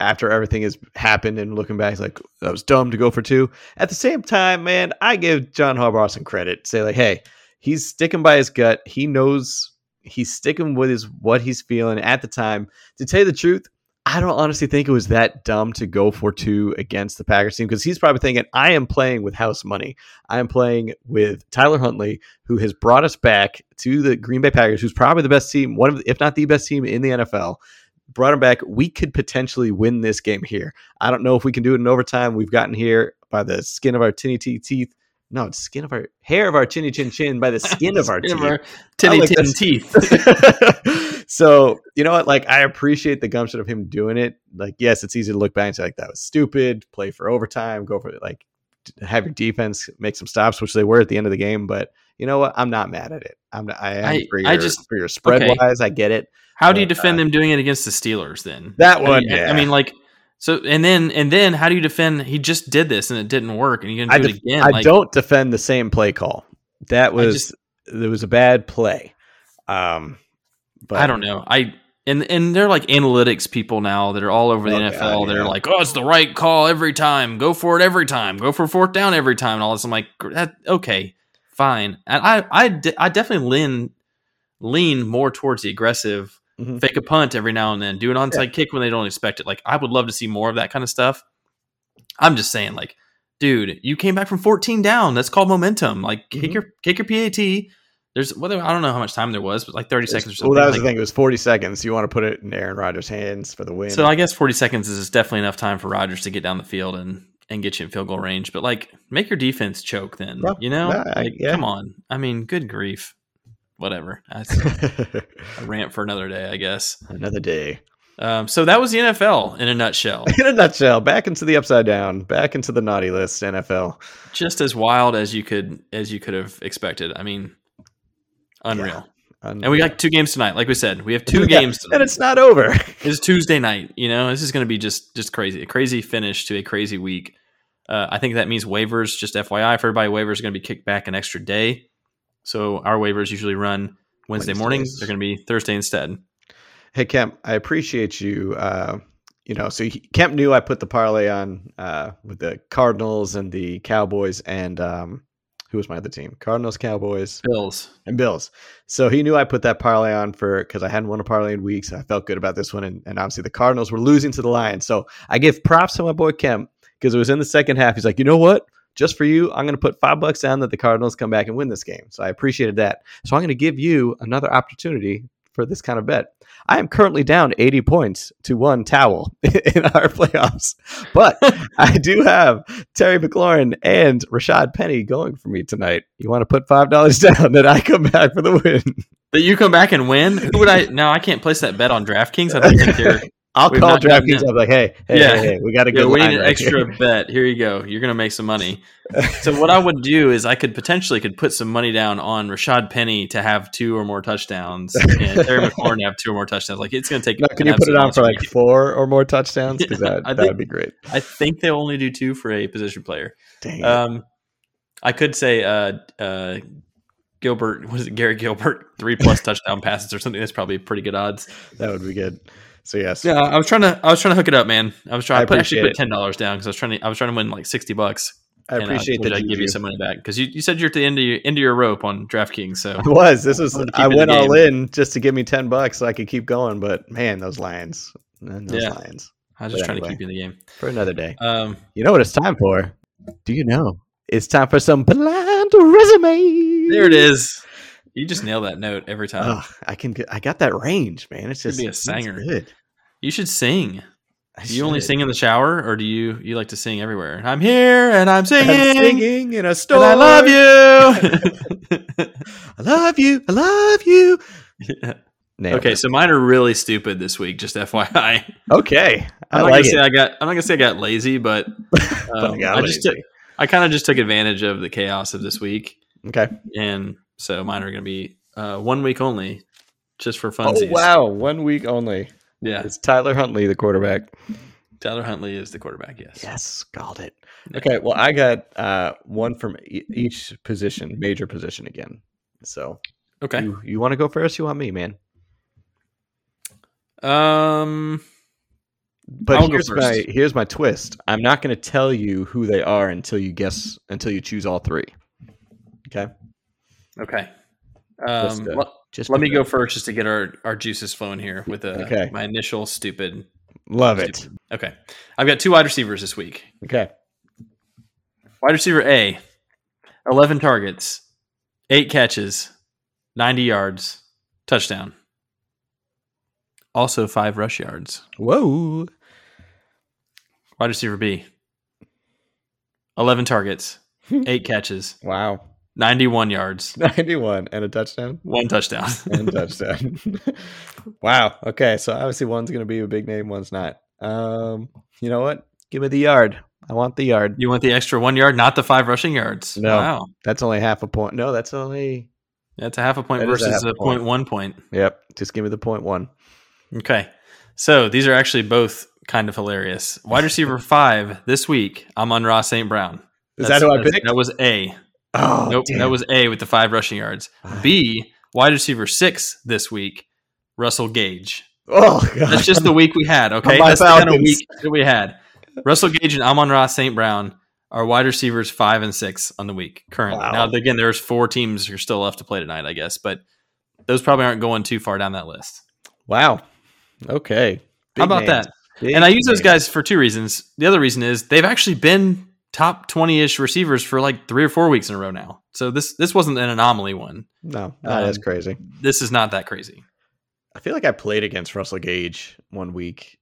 after everything has happened and looking back, it's like that was dumb to go for two. At the same time, man, I give John Harbaugh some credit. Say like, hey, he's sticking by his gut. He knows he's sticking with his what he's feeling at the time. To tell you the truth, I don't honestly think it was that dumb to go for two against the Packers team because he's probably thinking, I am playing with house money. I am playing with Tyler Huntley, who has brought us back to the Green Bay Packers, who's probably the best team, one of, if not the best team in the NFL. Brought him back. We could potentially win this game here. I don't know if we can do it in overtime. We've gotten here by the skin of our tinny teeth. No, it's skin of our hair of our chinny chin chin by the skin of our Skin teeth. tinny like tin teeth. so you know what? Like I appreciate the gumption of him doing it. Like yes, it's easy to look back and say like that was stupid. Play for overtime. Go for like have your defense make some stops, which they were at the end of the game. But you know what? I'm not mad at it. I'm not, I am I- for your, I just- for your spread okay. wise. I get it. How do you defend uh, them doing it against the Steelers then? That I one, mean, yeah. I mean, like, so and then and then how do you defend? He just did this and it didn't work, and you're gonna do def- it again. I like, don't defend the same play call. That was just- there was a bad play. Um, but I don't know. I and and they're like analytics people now that are all over the Oh, NFL. They're yeah. like, oh, it's the right call every time. Go for it every time. Go for fourth down every time. And all this. I'm like, that okay, fine. And I I de- I definitely lean lean more towards the aggressive. Mhm. Fake a punt every now and then. Do an onside kick when they don't expect it. Like I would love to see more of that kind of stuff. I'm just saying, like, dude, you came back from 14 down. That's called momentum. Like, kick Mhm. your kick your PAT. There's whether I don't know how much time there was, but like 30 seconds or something. Well, that was Like, the thing. It was 40 seconds. You want to put it in Aaron Rodgers' hands for the win. So I guess 40 seconds is definitely enough time for Rodgers to get down the field and and get you in field goal range. But like, make your defense choke then. Well, you know, yeah, Like, yeah. come on. I mean, good grief. Whatever. That's a rant for another day, I guess. Another day. Um, so that was the NFL in a nutshell. In a nutshell, back into the upside down, back into the naughty list, NFL. Just as wild as you could as you could have expected. I mean, unreal. And we got two games tonight. Like we said, we have two Yeah, games tonight. and it's not over. It's Tuesday night. You know, this is going to be just just crazy, a crazy finish to a crazy week. Uh, I think that means waivers. Just FYI for everybody, waivers are going to be kicked back an extra day. So our waivers usually run Wednesday morning. They're going to be Thursday instead. Hey Kemp, I appreciate you. Uh, you know, so he, Kemp knew I put the parlay on uh, with the Cardinals and the Cowboys and um, who was my other team? Cardinals, Cowboys, Bills. and Bills. So he knew I put that parlay on for because I hadn't won a parlay in weeks. I felt good about this one, and, and obviously the Cardinals were losing to the Lions. So I give props to my boy Kemp because it was in the second half. He's like, you know what? Just for you, I'm going to put five bucks down that the Cardinals come back and win this game. So I appreciated that. So I'm going to give you another opportunity for this kind of bet. I am currently down 80 points to one towel in our playoffs, but I do have Terry McLaurin and Rashad Penny going for me tonight. You want to put five dollars down that I come back for the win? That you come back and win? Who would I? No, I can't place that bet on DraftKings. I don't think they're. I'll We've call DraftKings. I'm like, hey, hey, Yeah. hey, hey, we got a Yeah, good we need an right extra here. bet. Here you go. You're gonna make some money. So what I would do is I could potentially could put some money down on Rashad Penny to have two or more touchdowns, and Terry McLaurin to have two or more touchdowns. Like it's gonna take. Can you put it on for like monster. four or more touchdowns? Because that, I that think- would be great. I think they only do two for a position player. Dang. Um, I could say uh, uh, Gilbert was it Gary Gilbert three plus touchdown passes or something. That's probably pretty good odds. that would be good. So yes, Yeah, I was trying to I was trying to hook it up, man. I was trying. I I, put, actually put ten dollars down because I was trying to I was trying to win like sixty bucks. I and appreciate that I'd give you some money back because you, you said you're at the end of your end of your rope on DraftKings. So I was. This was. wanted to keep I went all in just to give me ten bucks so I could keep going. But man, those lions, man, those Yeah. lions. I was just But trying anyway. to keep you in the game. For another day. Um, You know what it's time for? Do you know? It's time for some blind resume. there it is. You just nail that note every time. I can. Get, I got that range, man. It's just be a singer. You should sing. I Do you only sing in the shower, or do you you like to sing everywhere? I'm here and I'm I'm singing, singing in a and store. I love you. I love you. I love you. Yeah. Nailed Okay, it. so mine are really stupid this week. Just FYI, okay. I I'm not like gonna say it. I got. I'm not gonna say I got lazy, but um, I I just took. I kind of just took advantage of the chaos of this week, Okay. and so mine are gonna be uh, one week only, just for Oh funsies. wow! One week only. Yeah, It's Tyler Huntley, the quarterback. Tyler Huntley is the quarterback. Yes. Yes, called it. Yeah. Okay, well, I got uh, one from e- each position, major position again. So, Okay. you, you want to go first? You want me, man? Um. But I'll here's my here's my twist. I'm not going to tell you who they are until you guess until you choose all three. Okay, Okay. Just, Um, uh, let, just let me go first, just to get our, our juices flowing here with uh, Okay. my initial stupid Love it. Okay. I've got two wide receivers this week. Okay. Wide receiver A, 11 targets, eight catches, 90 yards, touchdown. Also five rush yards. Whoa. Wide receiver B, 11 targets, eight catches, Wow. 91 yards, 91 and a touchdown. one touchdown. And touchdown. wow. Okay. So obviously one's going to be a big name, one's not. Um, you know what? Give me the yard. I want the yard. you want the extra one yard, not the five rushing yards. No. Wow. That's only half a point. No, that's only. That's a half a point That versus a a point. point one point. Yep. Just give me the point one. Okay. So these are actually both kind of hilarious. Wide receiver five this week, Amon-Ra St. Brown. Is that who I picked? That was A. Oh, nope. damn. That was A with the five rushing yards. B, wide receiver six this week, Russell Gage. Oh, God. That's just the week we had, okay? That's the kind of week that we had. Russell Gage and Amon-Ra St. Brown are wide receivers five and six on the week currently. Wow. Now, again, there's four teams who are still left to play tonight, I guess, but those probably aren't going too far down that list. Wow. Okay. How about that? and I use those guys for two reasons. The other reason is they've actually been top 20-ish receivers for like 3 or 4 weeks in a row now. So this this wasn't an anomaly one. No, that's Um, crazy. This is not that crazy. I feel like I played against Russell Gage one week,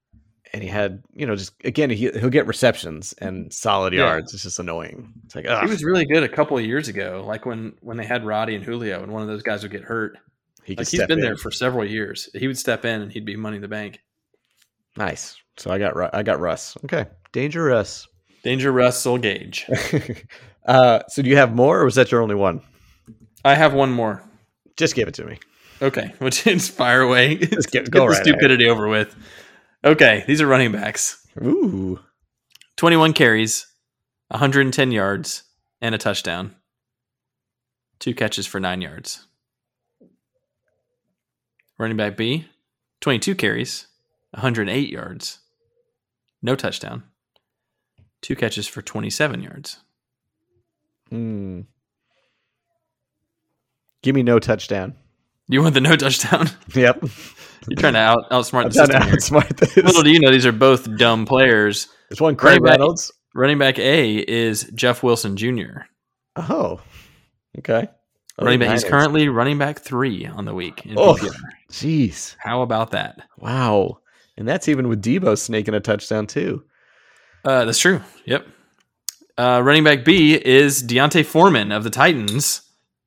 and he had, you know, just again, he, he'll get receptions and solid Yeah. yards. It's just annoying. It's like, He was really good a couple of years ago, like when when they had Roddy and Julio and one of those guys would get hurt. he Like he's been in. there for several years. He would step in and he'd be money in the bank. nice. So I got I got Russ. Okay, dangerous. Danger Russell Gage. uh, so do you have more, or was that your only one? I have one more. Just give it to me. Okay, which is fire away. Just get- Get go the right ahead. stupidity over with. Okay, these are running backs. Ooh, 21 carries, 110 yards, and a touchdown. Two catches for nine yards. Running back B, 22 carries, 108 yards, no touchdown. Two catches for 27 yards. Hmm. Give me no touchdown. You want the no touchdown? Yep. You're trying to out, outsmart I'm the system. outsmart this. Little do you know, these are both dumb players. There's one Craig Running back- Reynolds. Running back A is Jeff Wilson Jr. Oh, okay. Oh, running back. He's currently running back three on the week. Oh. PPR. Jeez. How about that? Wow. And that's even with Deebo snaking a touchdown too. Uh, that's true. Yep. Uh, running back B is D'Onta Foreman of the Titans,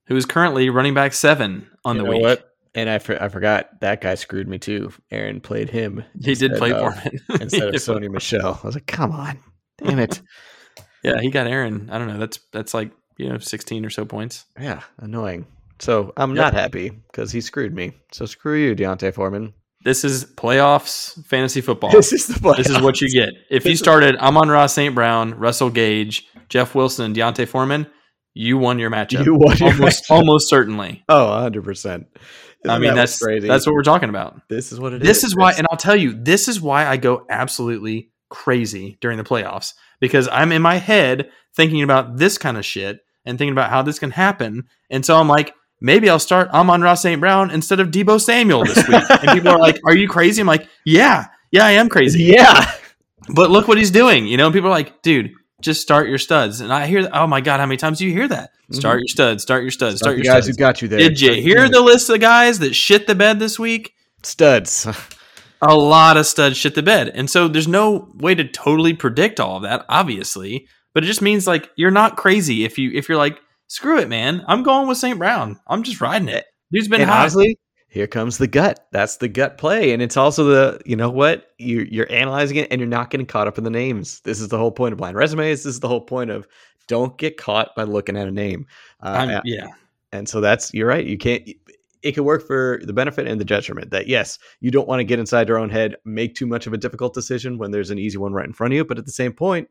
who is currently running back seven on You the week. what? And I, for, I forgot that guy screwed me too. Aaron played him He did play of- Foreman instead of Sony Michel. I was like, come on, damn it. Yeah, he got Aaron. I don't know. That's that's like you know sixteen or so points. yeah, annoying. So I'm Yep. not happy because he screwed me. So screw you, D'Onta Foreman. This is playoffs fantasy football. This is the This is what you get. If you This started Amon-Ra St. Brown, Russell Gage, Jeff Wilson, and D'Onta Foreman, you won your matchup. You won your almost, matchup. almost certainly. Oh, 100 percent. I mean, that's crazy. that's what we're talking about. this is what it is. This is why, and I'll tell you, this is why I go absolutely crazy during the playoffs because I'm in my head thinking about this kind of shit and thinking about how this can happen. And so I'm like, maybe I'll start Amon-Ra St. Brown instead of Deebo Samuel this week. and people are like, Are you crazy? I'm like, Yeah, yeah, I am crazy. yeah. But look what he's doing. You know, and people are like, Dude, just start your studs. And I hear, Oh my God, how many times do you hear that? Mm-hmm. Start your studs, start your studs, start the your guys studs. who got you there. Did you hear the list of guys that shit the bed this week? studs? a lot of studs shit the bed. And so there's no way to totally predict all of that, obviously. But it just means like you're not crazy if you if you're like, screw it, man. I'm going with St. Brown. I'm just riding it. Dude's been and honestly, here comes the gut. That's the gut play, and it's also the you know what you you're analyzing it, and you're not getting caught up in the names. This is the whole point of blind resumes. This is the whole point of don't get caught by looking at a name. Uh, yeah. and so that's you're right. You can't. It can work for the benefit and the detriment. That yes, you don't want to get inside your own head, make too much of a difficult decision when there's an easy one right in front of you. But at the same point,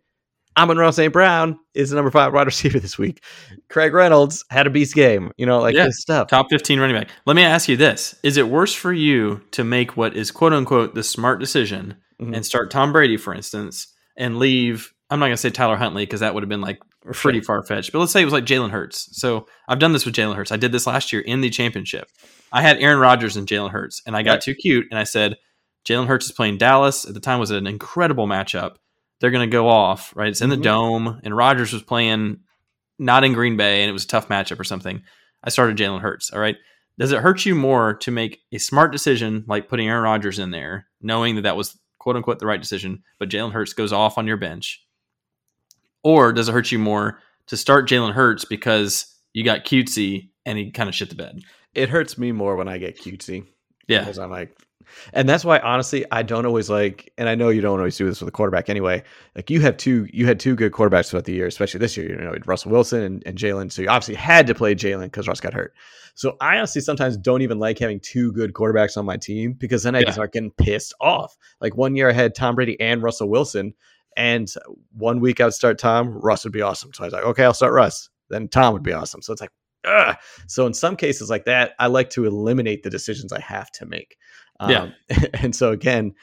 Amon-Ra St. Brown is the number five wide receiver this week. Craig Reynolds had a beast game. You know, like Yeah. this stuff. Top 15 running back. Let me ask you this. Is it worse for you to make what is quote unquote the smart decision Mhm. and start Tom Brady, for instance, and leave, I'm not going to say Tyler Huntley because that would have been like pretty far fetched, but let's say it was like Jalen Hurts. So I've done this with Jalen Hurts. I did this last year in the championship. I had Aaron Rodgers and Jalen Hurts, and I got Right. too cute and I said, Jalen Hurts is playing Dallas. At the time was an incredible matchup. They're going to go off, right? It's in the Mhm. dome, and Rodgers was playing not in Green Bay, and it was a tough matchup or something. I started Jalen Hurts. All right. Does it hurt you more to make a smart decision like putting Aaron Rodgers in there, knowing that that was quote unquote the right decision, but Jalen Hurts goes off on your bench? Or does it hurt you more to start Jalen Hurts because you got cutesy and he kind of shit the bed? It hurts me more when I get cutesy. Yeah. because I'm like, and that's why honestly I don't always like, and I know you don't always do this with a quarterback anyway. Like you have two, you had two good quarterbacks throughout the year, especially this year. You know, Russell Wilson and, and Jalen. So you obviously had to play Jalen because Russ got hurt. So I honestly sometimes don't even like having two good quarterbacks on my team because then I Yeah. just start getting pissed off. Like one year I had Tom Brady and Russell Wilson, and one week I would start Tom, Russ would be awesome. So I was like, okay, I'll start Russ. Then Tom would be awesome. So it's like, ugh. So in some cases like that, I like to eliminate the decisions I have to make. Yeah. Um, and so again,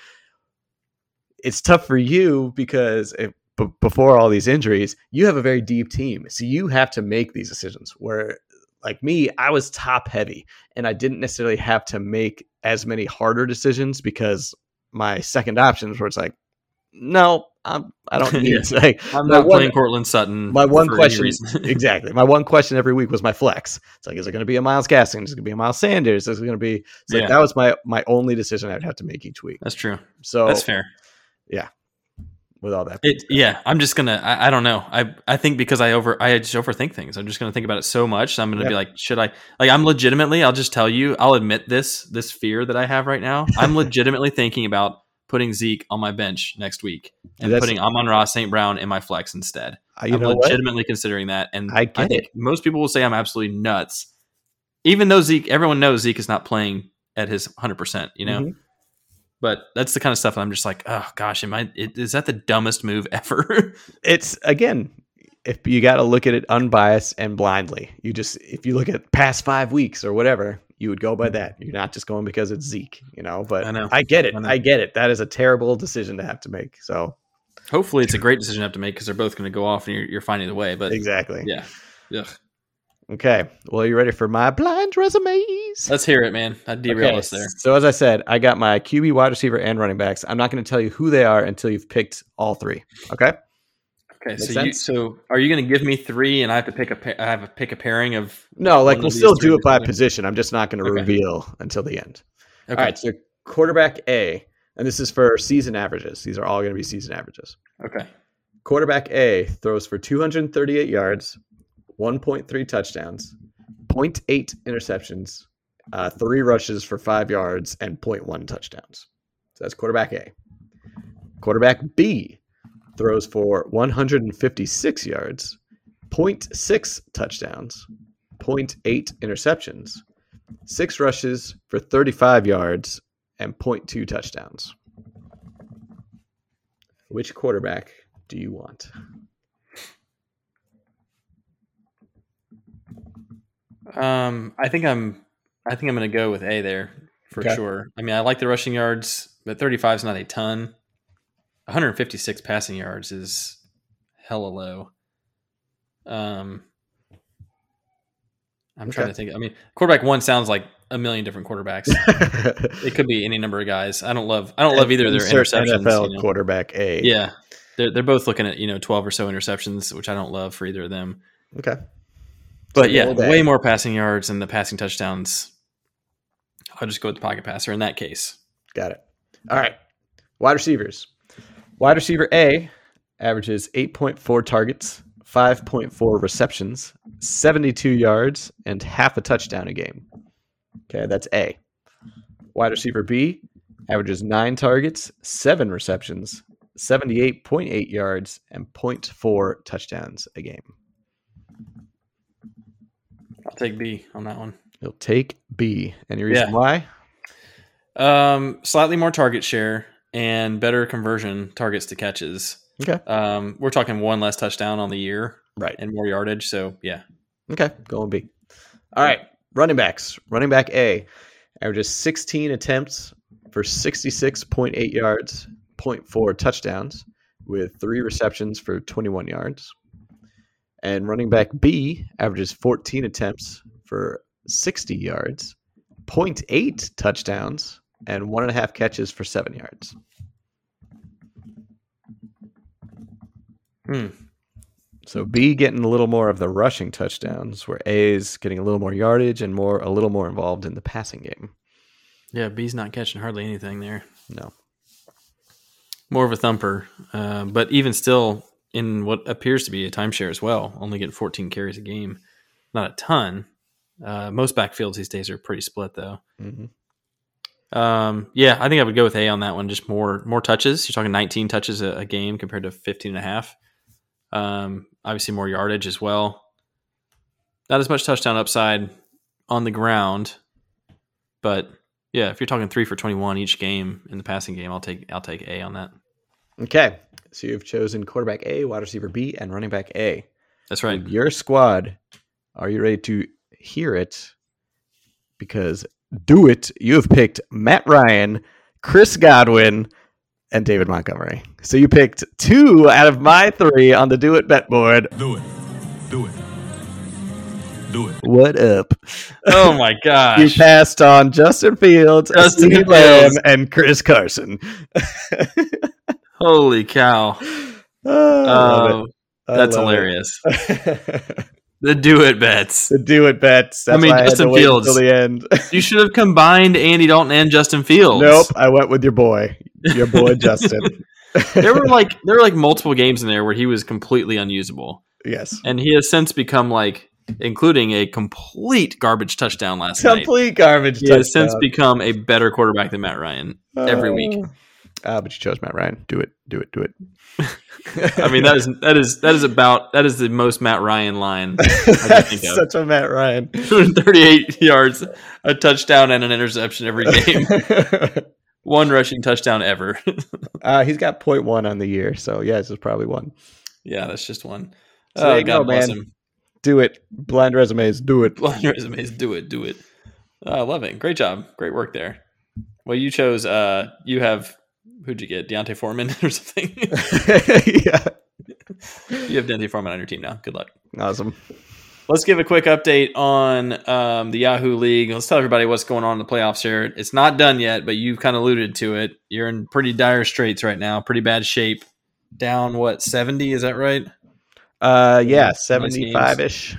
it's tough for you because if, b- before all these injuries, you have a very deep team. So you have to make these decisions where like me, I was top heavy and I didn't necessarily have to make as many harder decisions because my second options were it's like, no, I'm, I don't need Yeah. to. Like, I'm not one- playing Courtland Sutton. my one question, exactly. My one question every week was my flex. It's like, is it going to be a Myles Gaskin? Is it going to be a Miles Sanders? Is it going to be? So Yeah. that was my my only decision I'd have to make each week. That's true. So That's fair. Yeah. With all that, It, yeah, I'm just gonna. I, I don't know. I I think because I over I just overthink things. I'm just gonna think about it so much. I'm gonna Yeah. be like, should I? Like, I'm legitimately. I'll just tell you. I'll admit this. This fear that I have right now. I'm legitimately thinking about putting Zeke on my bench next week and That's- putting Amon-Ra St. Brown in my flex instead. Uh, I'm know what? legitimately considering that, and I get think most people will say I'm absolutely nuts, even though Zeke. Everyone knows Zeke is not playing at his 100. percent You know. Mhm. But that's the kind of stuff I'm just like, oh gosh, am I? it- Is that the dumbest move ever? It's again, if you got to look at it unbiased and blindly. You just if you look at past five weeks or whatever, you would go by that. You're not just going because it's Zeke, you know. But I know. I get it. I. I get it. That is a terrible decision to have to make. So Hopefully, it's a great decision to have to make because they're both going to go off and you're, you're finding the way. But exactly. yeah, Ugh. Okay. Well, you ready for my blind resumes? let's hear it, man. I derailed Okay, us there. So as I said, I got my QB, wide receiver, and running backs. I'm not going to tell you who they are until you've picked all three. Okay. Okay, so you, so are you going to give me three and I have to pick a pa- I have to pick a pairing of No, like we'll still do it by positions. position. I'm just not going to Okay. reveal until the end. okay. All right. So quarterback A, and this is for season averages. These are all going to be season averages. Okay, Quarterback A throws for 238 yards, 1.3 touchdowns, 0.8 interceptions, uh, three rushes for five yards, and 0.1 touchdowns. So that's quarterback A. Quarterback B throws for 156 yards, 0.6 touchdowns, 0.8 interceptions, six rushes for 35 yards, and 0.2 touchdowns. Which quarterback do you want? um, I think I'm I think I'm going to go with A there for Okay. sure. I mean, I like the rushing yards, but 35 is not a ton. 156 passing yards is hella low. Um, I'm trying to think. I mean, quarterback one sounds like a million different quarterbacks. it could be any number of guys. I don't love. I don't love either of their interceptions. NFL you know. quarterback A. Yeah, they're they're both looking at you know 12 or so interceptions, which I don't love for either of them. Okay. But yeah, way more passing yards and the passing touchdowns. I'll just go with the pocket passer in that case. Got it. All right. Wide receivers. Wide receiver A averages 8.4 targets, 5.4 receptions, 72 yards, and half a touchdown a game. Okay, that's A. Wide receiver B averages nine targets, seven receptions, 78.8 yards, and 0.4 touchdowns a game. I'll take B on that one. You'll take B. Any reason Yeah. why? Um, slightly more target share and better conversion targets to catches. Okay. Um, we're talking one less touchdown on the year Right. and more yardage. So yeah, Okay, going B. All right, running backs. Running back A averages 16 attempts for 66.8 yards, 0.4 touchdowns, with three receptions for 21 yards. And running back B averages 14 attempts for 60 yards, 0.8 touchdowns, and one and a half catches for seven yards. Hmm. So B getting a little more of the rushing touchdowns, where A is getting a little more yardage and more a little more involved in the passing game. Yeah, B's not catching hardly anything there. No. More of a thumper, uh, but even still, in what appears to be a timeshare as well, only getting 14 carries a game. Not a ton. Uh, most backfields these days are pretty split, though. hmm Um, yeah, I think I would go with A on that one. Just more more touches. You're talking 19 touches a, a game compared to 15 and a half. Um, obviously more yardage as well. Not as much touchdown upside on the ground, but yeah, if you're talking three for 21 each game in the passing game, I'll take I'll take A on that. Okay. So you've chosen quarterback A, wide receiver B, and running back A. That's right. Your squad, are you ready to hear it? Because do it. You have picked Matt Ryan, Chris Godwin, and David Montgomery. So you picked two out of my three on the Do It bet board. Do it. Do it. Do it. What up? Oh my gosh. You passed on Justin Fields, Justin CeeDee Lamb, Fields. and Chris Carson. Holy cow. Oh, I love oh, it. I that's hilarious. The do it bets. the Do It bets. That's I mean, I Justin wait Fields. until the end. You should have combined Andy Dalton and Justin Fields. Nope, I went with your boy, your boy Justin. there were like there were like multiple games in there where he was completely unusable, yes, and he has since become like, including a complete garbage touchdown last night. complete garbage. He has since become a better quarterback than Matt Ryan every week. Oh. Ah, but you chose Matt Ryan. Do it. Do it. Do it. I mean that is that is that is about that is the most Matt Ryan line I can think of. such a Matt Ryan. 238 yards, a touchdown, and an interception every game. One rushing touchdown ever. uh, he's got point one on the year, so yes, it's probably one. yeah, that's just one. So Oh, God go, bless man. him. Do it. Blind resumes. Do it. Blind resumes, do it, do it. Oh, I love it. Great job. Great work there. Well, you chose. uh You have who'd you get? D'Onta Foreman or something? yeah. you have D'Onta Foreman on your team now. Good luck. Awesome. Let's give a quick update on um, the Yahoo League. Let's tell everybody what's going on in the playoffs here. It's not done yet, but you've kind of alluded to it. You're in pretty dire straits right now, pretty bad shape. Down what seventy? Is that right? Uh, yeah, seventy-five ish.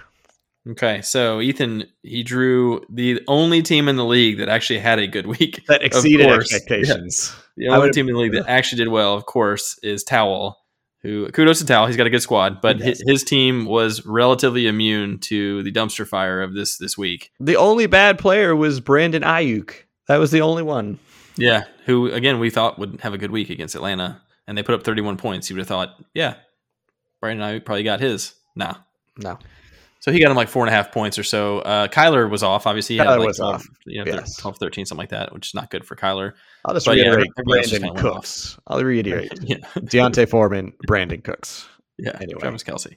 Okay, so Ethan he drew the only team in the league that actually had a good week. That exceeded expectations. The only team in the league that actually did well, of course, is Towel. Who kudos to Towel. He's got a good squad, but his, his team was relatively immune to the dumpster fire of this this week. The only bad player was Brandon Aiyuk. That was the only one. Yeah, who again we thought would have a good week against Atlanta, and they put up 31 points. You would have thought, yeah, Brandon Aiyuk probably got his. Nah, No. So he got him like four and a half points or so. Uh, Kyler was off. Obviously, he had Kyler like was 12, off. You know, Yes. 12, 13, something like that, which is not good for Kyler. I'll just But yeah, reiterate just Brandin Cooks. I'll reiterate. yeah, D'Onta Foreman, Brandin Cooks. yeah. Anyway. Travis Kelce.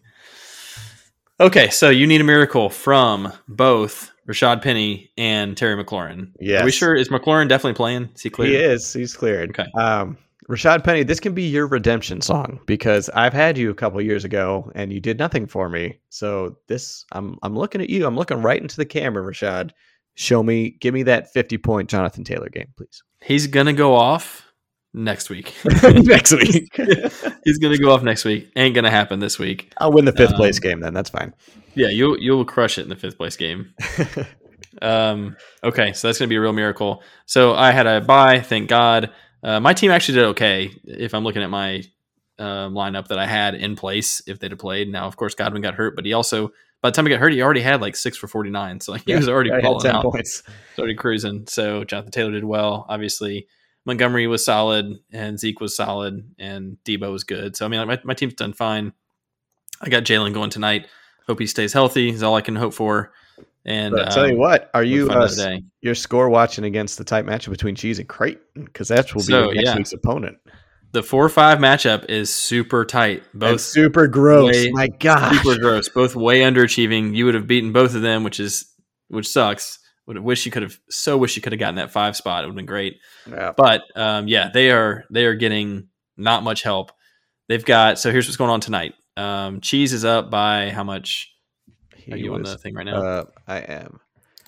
Okay, so you need a miracle from both Rashad Penny and Terry McLaurin. Yeah. Are we sure? Is McLaurin definitely playing? Is he clear? He is. He's cleared. Okay. Um, Rashad Penny, this can be your redemption song because I've had you a couple years ago and you did nothing for me. So this, I'm, I'm looking at you. I'm looking right into the camera, Rashad. Show me, give me that 50 point Jonathan Taylor game, please. He's gonna go off next week. Next week, He's gonna go off next week. Ain't gonna happen this week. I'll win the fifth place Um, game. Then that's fine. Yeah, you'll you'll crush it in the fifth place game. Um, okay, so that's gonna be a real miracle. So I had a bye, thank God. Uh, my team actually did okay. If I'm looking at my uh, lineup that I had in place, if they'd have played. Now, of course, Godwin got hurt, but he also by the time he got hurt, he already had like six for 49. So like, he was already I had balling 10 out, points. already cruising. So Jonathan Taylor did well. Obviously, Montgomery was solid, and Zeke was solid, and Deebo was good. So I mean, like, my my team's done fine. I got Jalen going tonight. Hope he stays healthy. Is all I can hope for. And But I'll tell you um, what, are you uh, your score watching against the tight matchup between Cheese and Creighton? Because that will be So, next yeah. week's opponent. The four five matchup is super tight. And Both super gross. way- My God, super gross. Both way underachieving. You would have beaten both of them, which is which sucks. Would have wish you could have so wish you could have gotten that five spot. It would have been great. Yeah. But um, yeah, they are they are getting not much help. They've got so here's what's going on tonight. Um, Cheese is up by how much? Are you on was, the thing right now? uh, I am.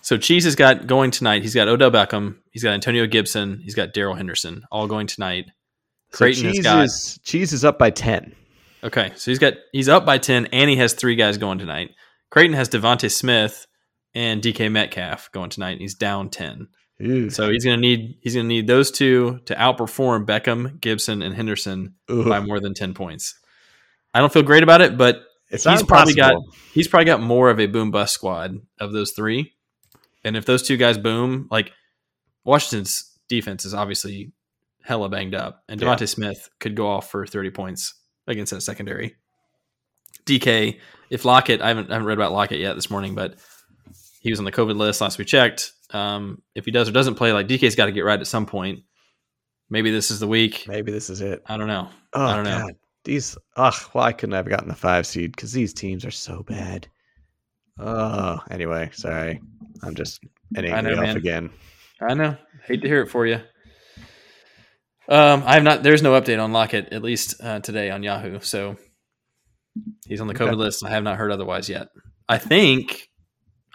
So Cheese has got going tonight. He's got Odell Beckham. He's got Antonio Gibson. He's got Darrell Henderson, all going tonight. So Creighton has cheese got is cheese is up by ten. okay. So he's got he's up by ten, and he has three guys going tonight. Creighton has DeVonta Smith and DK Metcalf going tonight. And he's down ten. Ooh. So he's gonna need he's gonna need those two to outperform Beckham, Gibson, and Henderson Ooh. by more than ten points. I don't feel great about it, but It's he's probably got he's probably got more of a boom bust squad of those three. And if those two guys boom, like Washington's defense is obviously hella banged up, and Yeah. DeVonta Smith could go off for thirty points against that secondary. DK, if Lockett, I haven't, I haven't read about Lockett yet this morning, but he was on the COVID list last we checked. Um, if he does or doesn't play, like DK's got to get right at some point. Maybe this is the week. Maybe this is it. I don't know. Oh, I don't know. God. These, ugh, why couldn't I have gotten the five seed? Because these teams are so bad. Oh, anyway, sorry. I'm just an angry know, man. again. I know. Hate to hear it for you. Um, I have not. There's no update on Lockett at least uh, today on Yahoo. So he's on the COVID Okay. list. I have not heard otherwise yet. I think,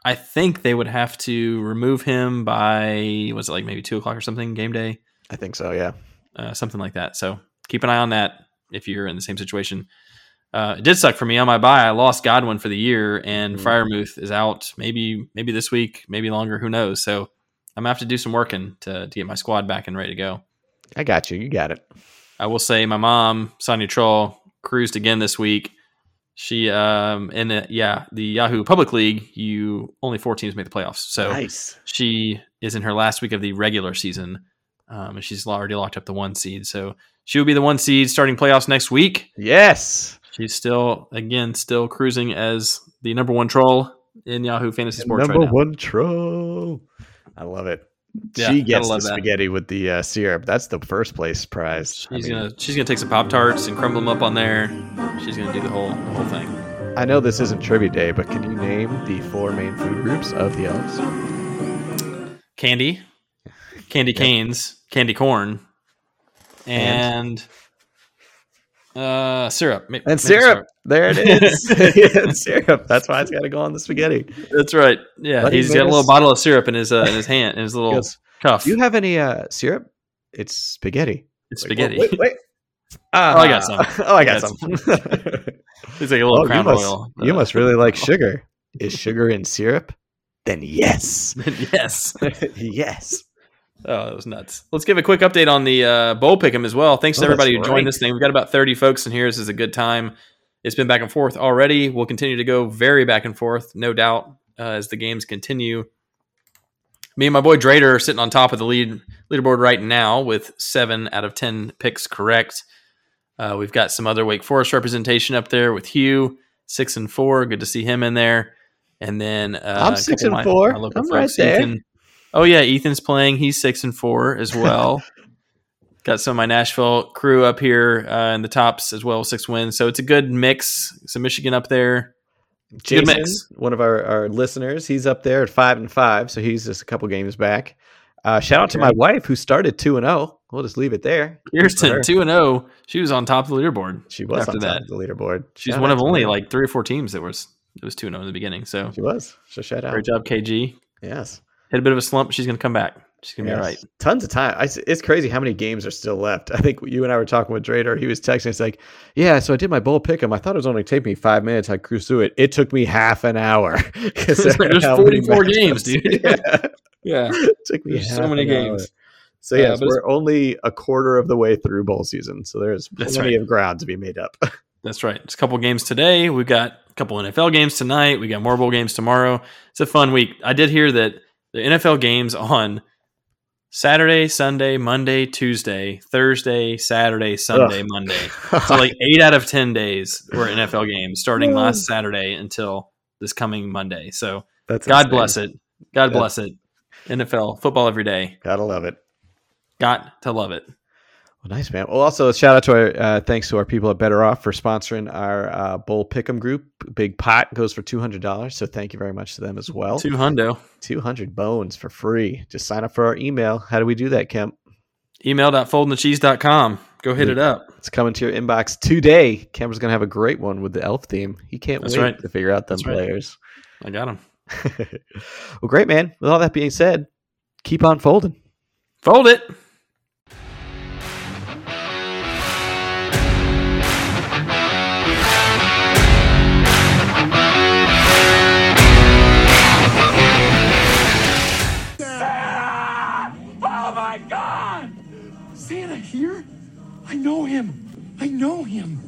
I think they would have to remove him by was it like maybe two o'clock or something game day, I think so, yeah. uh, something like that. So keep an eye on that if you're in the same situation. Uh, it did suck for me on my buy. I lost Godwin for the year, and Mhm. Freiermuth is out. Maybe maybe this week, maybe longer. Who knows? So I'm gonna have to do some working to to get my squad back and ready to go. I got you. You got it. I will say my mom, Sonia Troll, cruised again this week. She um in the yeah the Yahoo Public League, you only four teams make the playoffs. So nice. she is in her last week of the regular season, um, and she's already locked up the one seed. So she will be the one seed starting playoffs next week. Yes. She's still again still cruising as the number one troll in Yahoo Fantasy Sports Number right now. one troll. I love it. Yeah, she gets the love that. spaghetti with the uh, syrup. That's the first place prize. I She's mean, gonna she's gonna take some pop tarts and crumble them up on there. She's gonna do the whole the whole thing. I know this isn't trivia day, but can you name the four main food groups of the elves? candy, candy canes, candy corn, and, uh, syrup. Ma- And maple syrup. There it is. yeah, and syrup. That's why it's got to go on the spaghetti. That's right. Yeah, Buddy he's got a little bottle of syrup in his uh, in his hand, in his little Goes, cuff. Do you have any uh, syrup? It's spaghetti. it's Like, spaghetti. Wait, wait, wait. Oh, I got some. Oh, I got I some. got It's like a little oh, you must, royal. you Uh, must really like sugar. Is sugar in syrup? Then yes. yes. yes. Oh, that was nuts. Let's give a quick update on the uh, bowl pick'em as well. Thanks to Oh, everybody who joined right. this thing. We've got about 30 folks in here. This is a good time. It's been back and forth already. We'll continue to go very back and forth, no doubt, uh, as the games continue. Me and my boy Drader are sitting on top of the lead leaderboard right now with seven out of 10 picks correct. Uh, we've got some other Wake Forest representation up there with Hugh, six and four. Good to see him in there. And then uh, I'm six and my- four. I'm right there. Ethan- Oh yeah, Ethan's playing. He's six and four as well. Got some of my Nashville crew up here uh, in the tops as well, six wins. So it's a good mix. Some Michigan up there. Good Jason, mix. one of our, our listeners, he's up there at five and five, so he's just a couple games back. Uh, shout out to my wife who started two and zero. We'll just leave it there. Kirsten two and zero. She was on top of the leaderboard. She was after on top that. of the leaderboard. She's Shout one of only like three or four teams that was it was two and zero in the beginning. So she was. So shout out. great job, KG. Yes. Hit a bit of a slump. She's gonna come back. She's gonna be all right. Tons of time. I, it's crazy how many games are still left. I think you and I were talking with Drader. He was texting. It's like, yeah, so I did my bowl pick 'em. I thought it was only take me five minutes. I cruised through it. It took me half an hour. Like there's are how many 44 games, dude. Yeah. Yeah. It took me so many an games. hour. So Uh, yes, but we're only a quarter of the way through bowl season. So there's plenty right. of ground to be made up. That's right. It's a couple games today. We've got a couple NFL games tonight. We got more bowl games tomorrow. It's a fun week. I did hear that the NFL games on Saturday, Sunday, Monday, Tuesday, Thursday, Saturday, Sunday, Monday. So like eight out of ten days were NFL games starting last Saturday until this coming Monday. So That's God insane. bless it. God bless it. NFL football every day. Gotta love it. Got to love it. Well, nice, man. Well, also a shout out to our uh, thanks to our people at Better Off for sponsoring our uh, Bowl Pick'em group. Big pot goes for two hundred dollars, so thank you very much to them as well. Two hundo. Two hundred bones for free. Just sign up for our email. How do we do that, Kemp? Email.foldinthecheese.com. Go hit it up. It's coming to your inbox today. Kemper's gonna have a great one with the elf theme. He can't That's wait right. to figure out them That's right. players. I got him. well, great, man. With all that being said, keep on folding. Fold it. Him. I know him.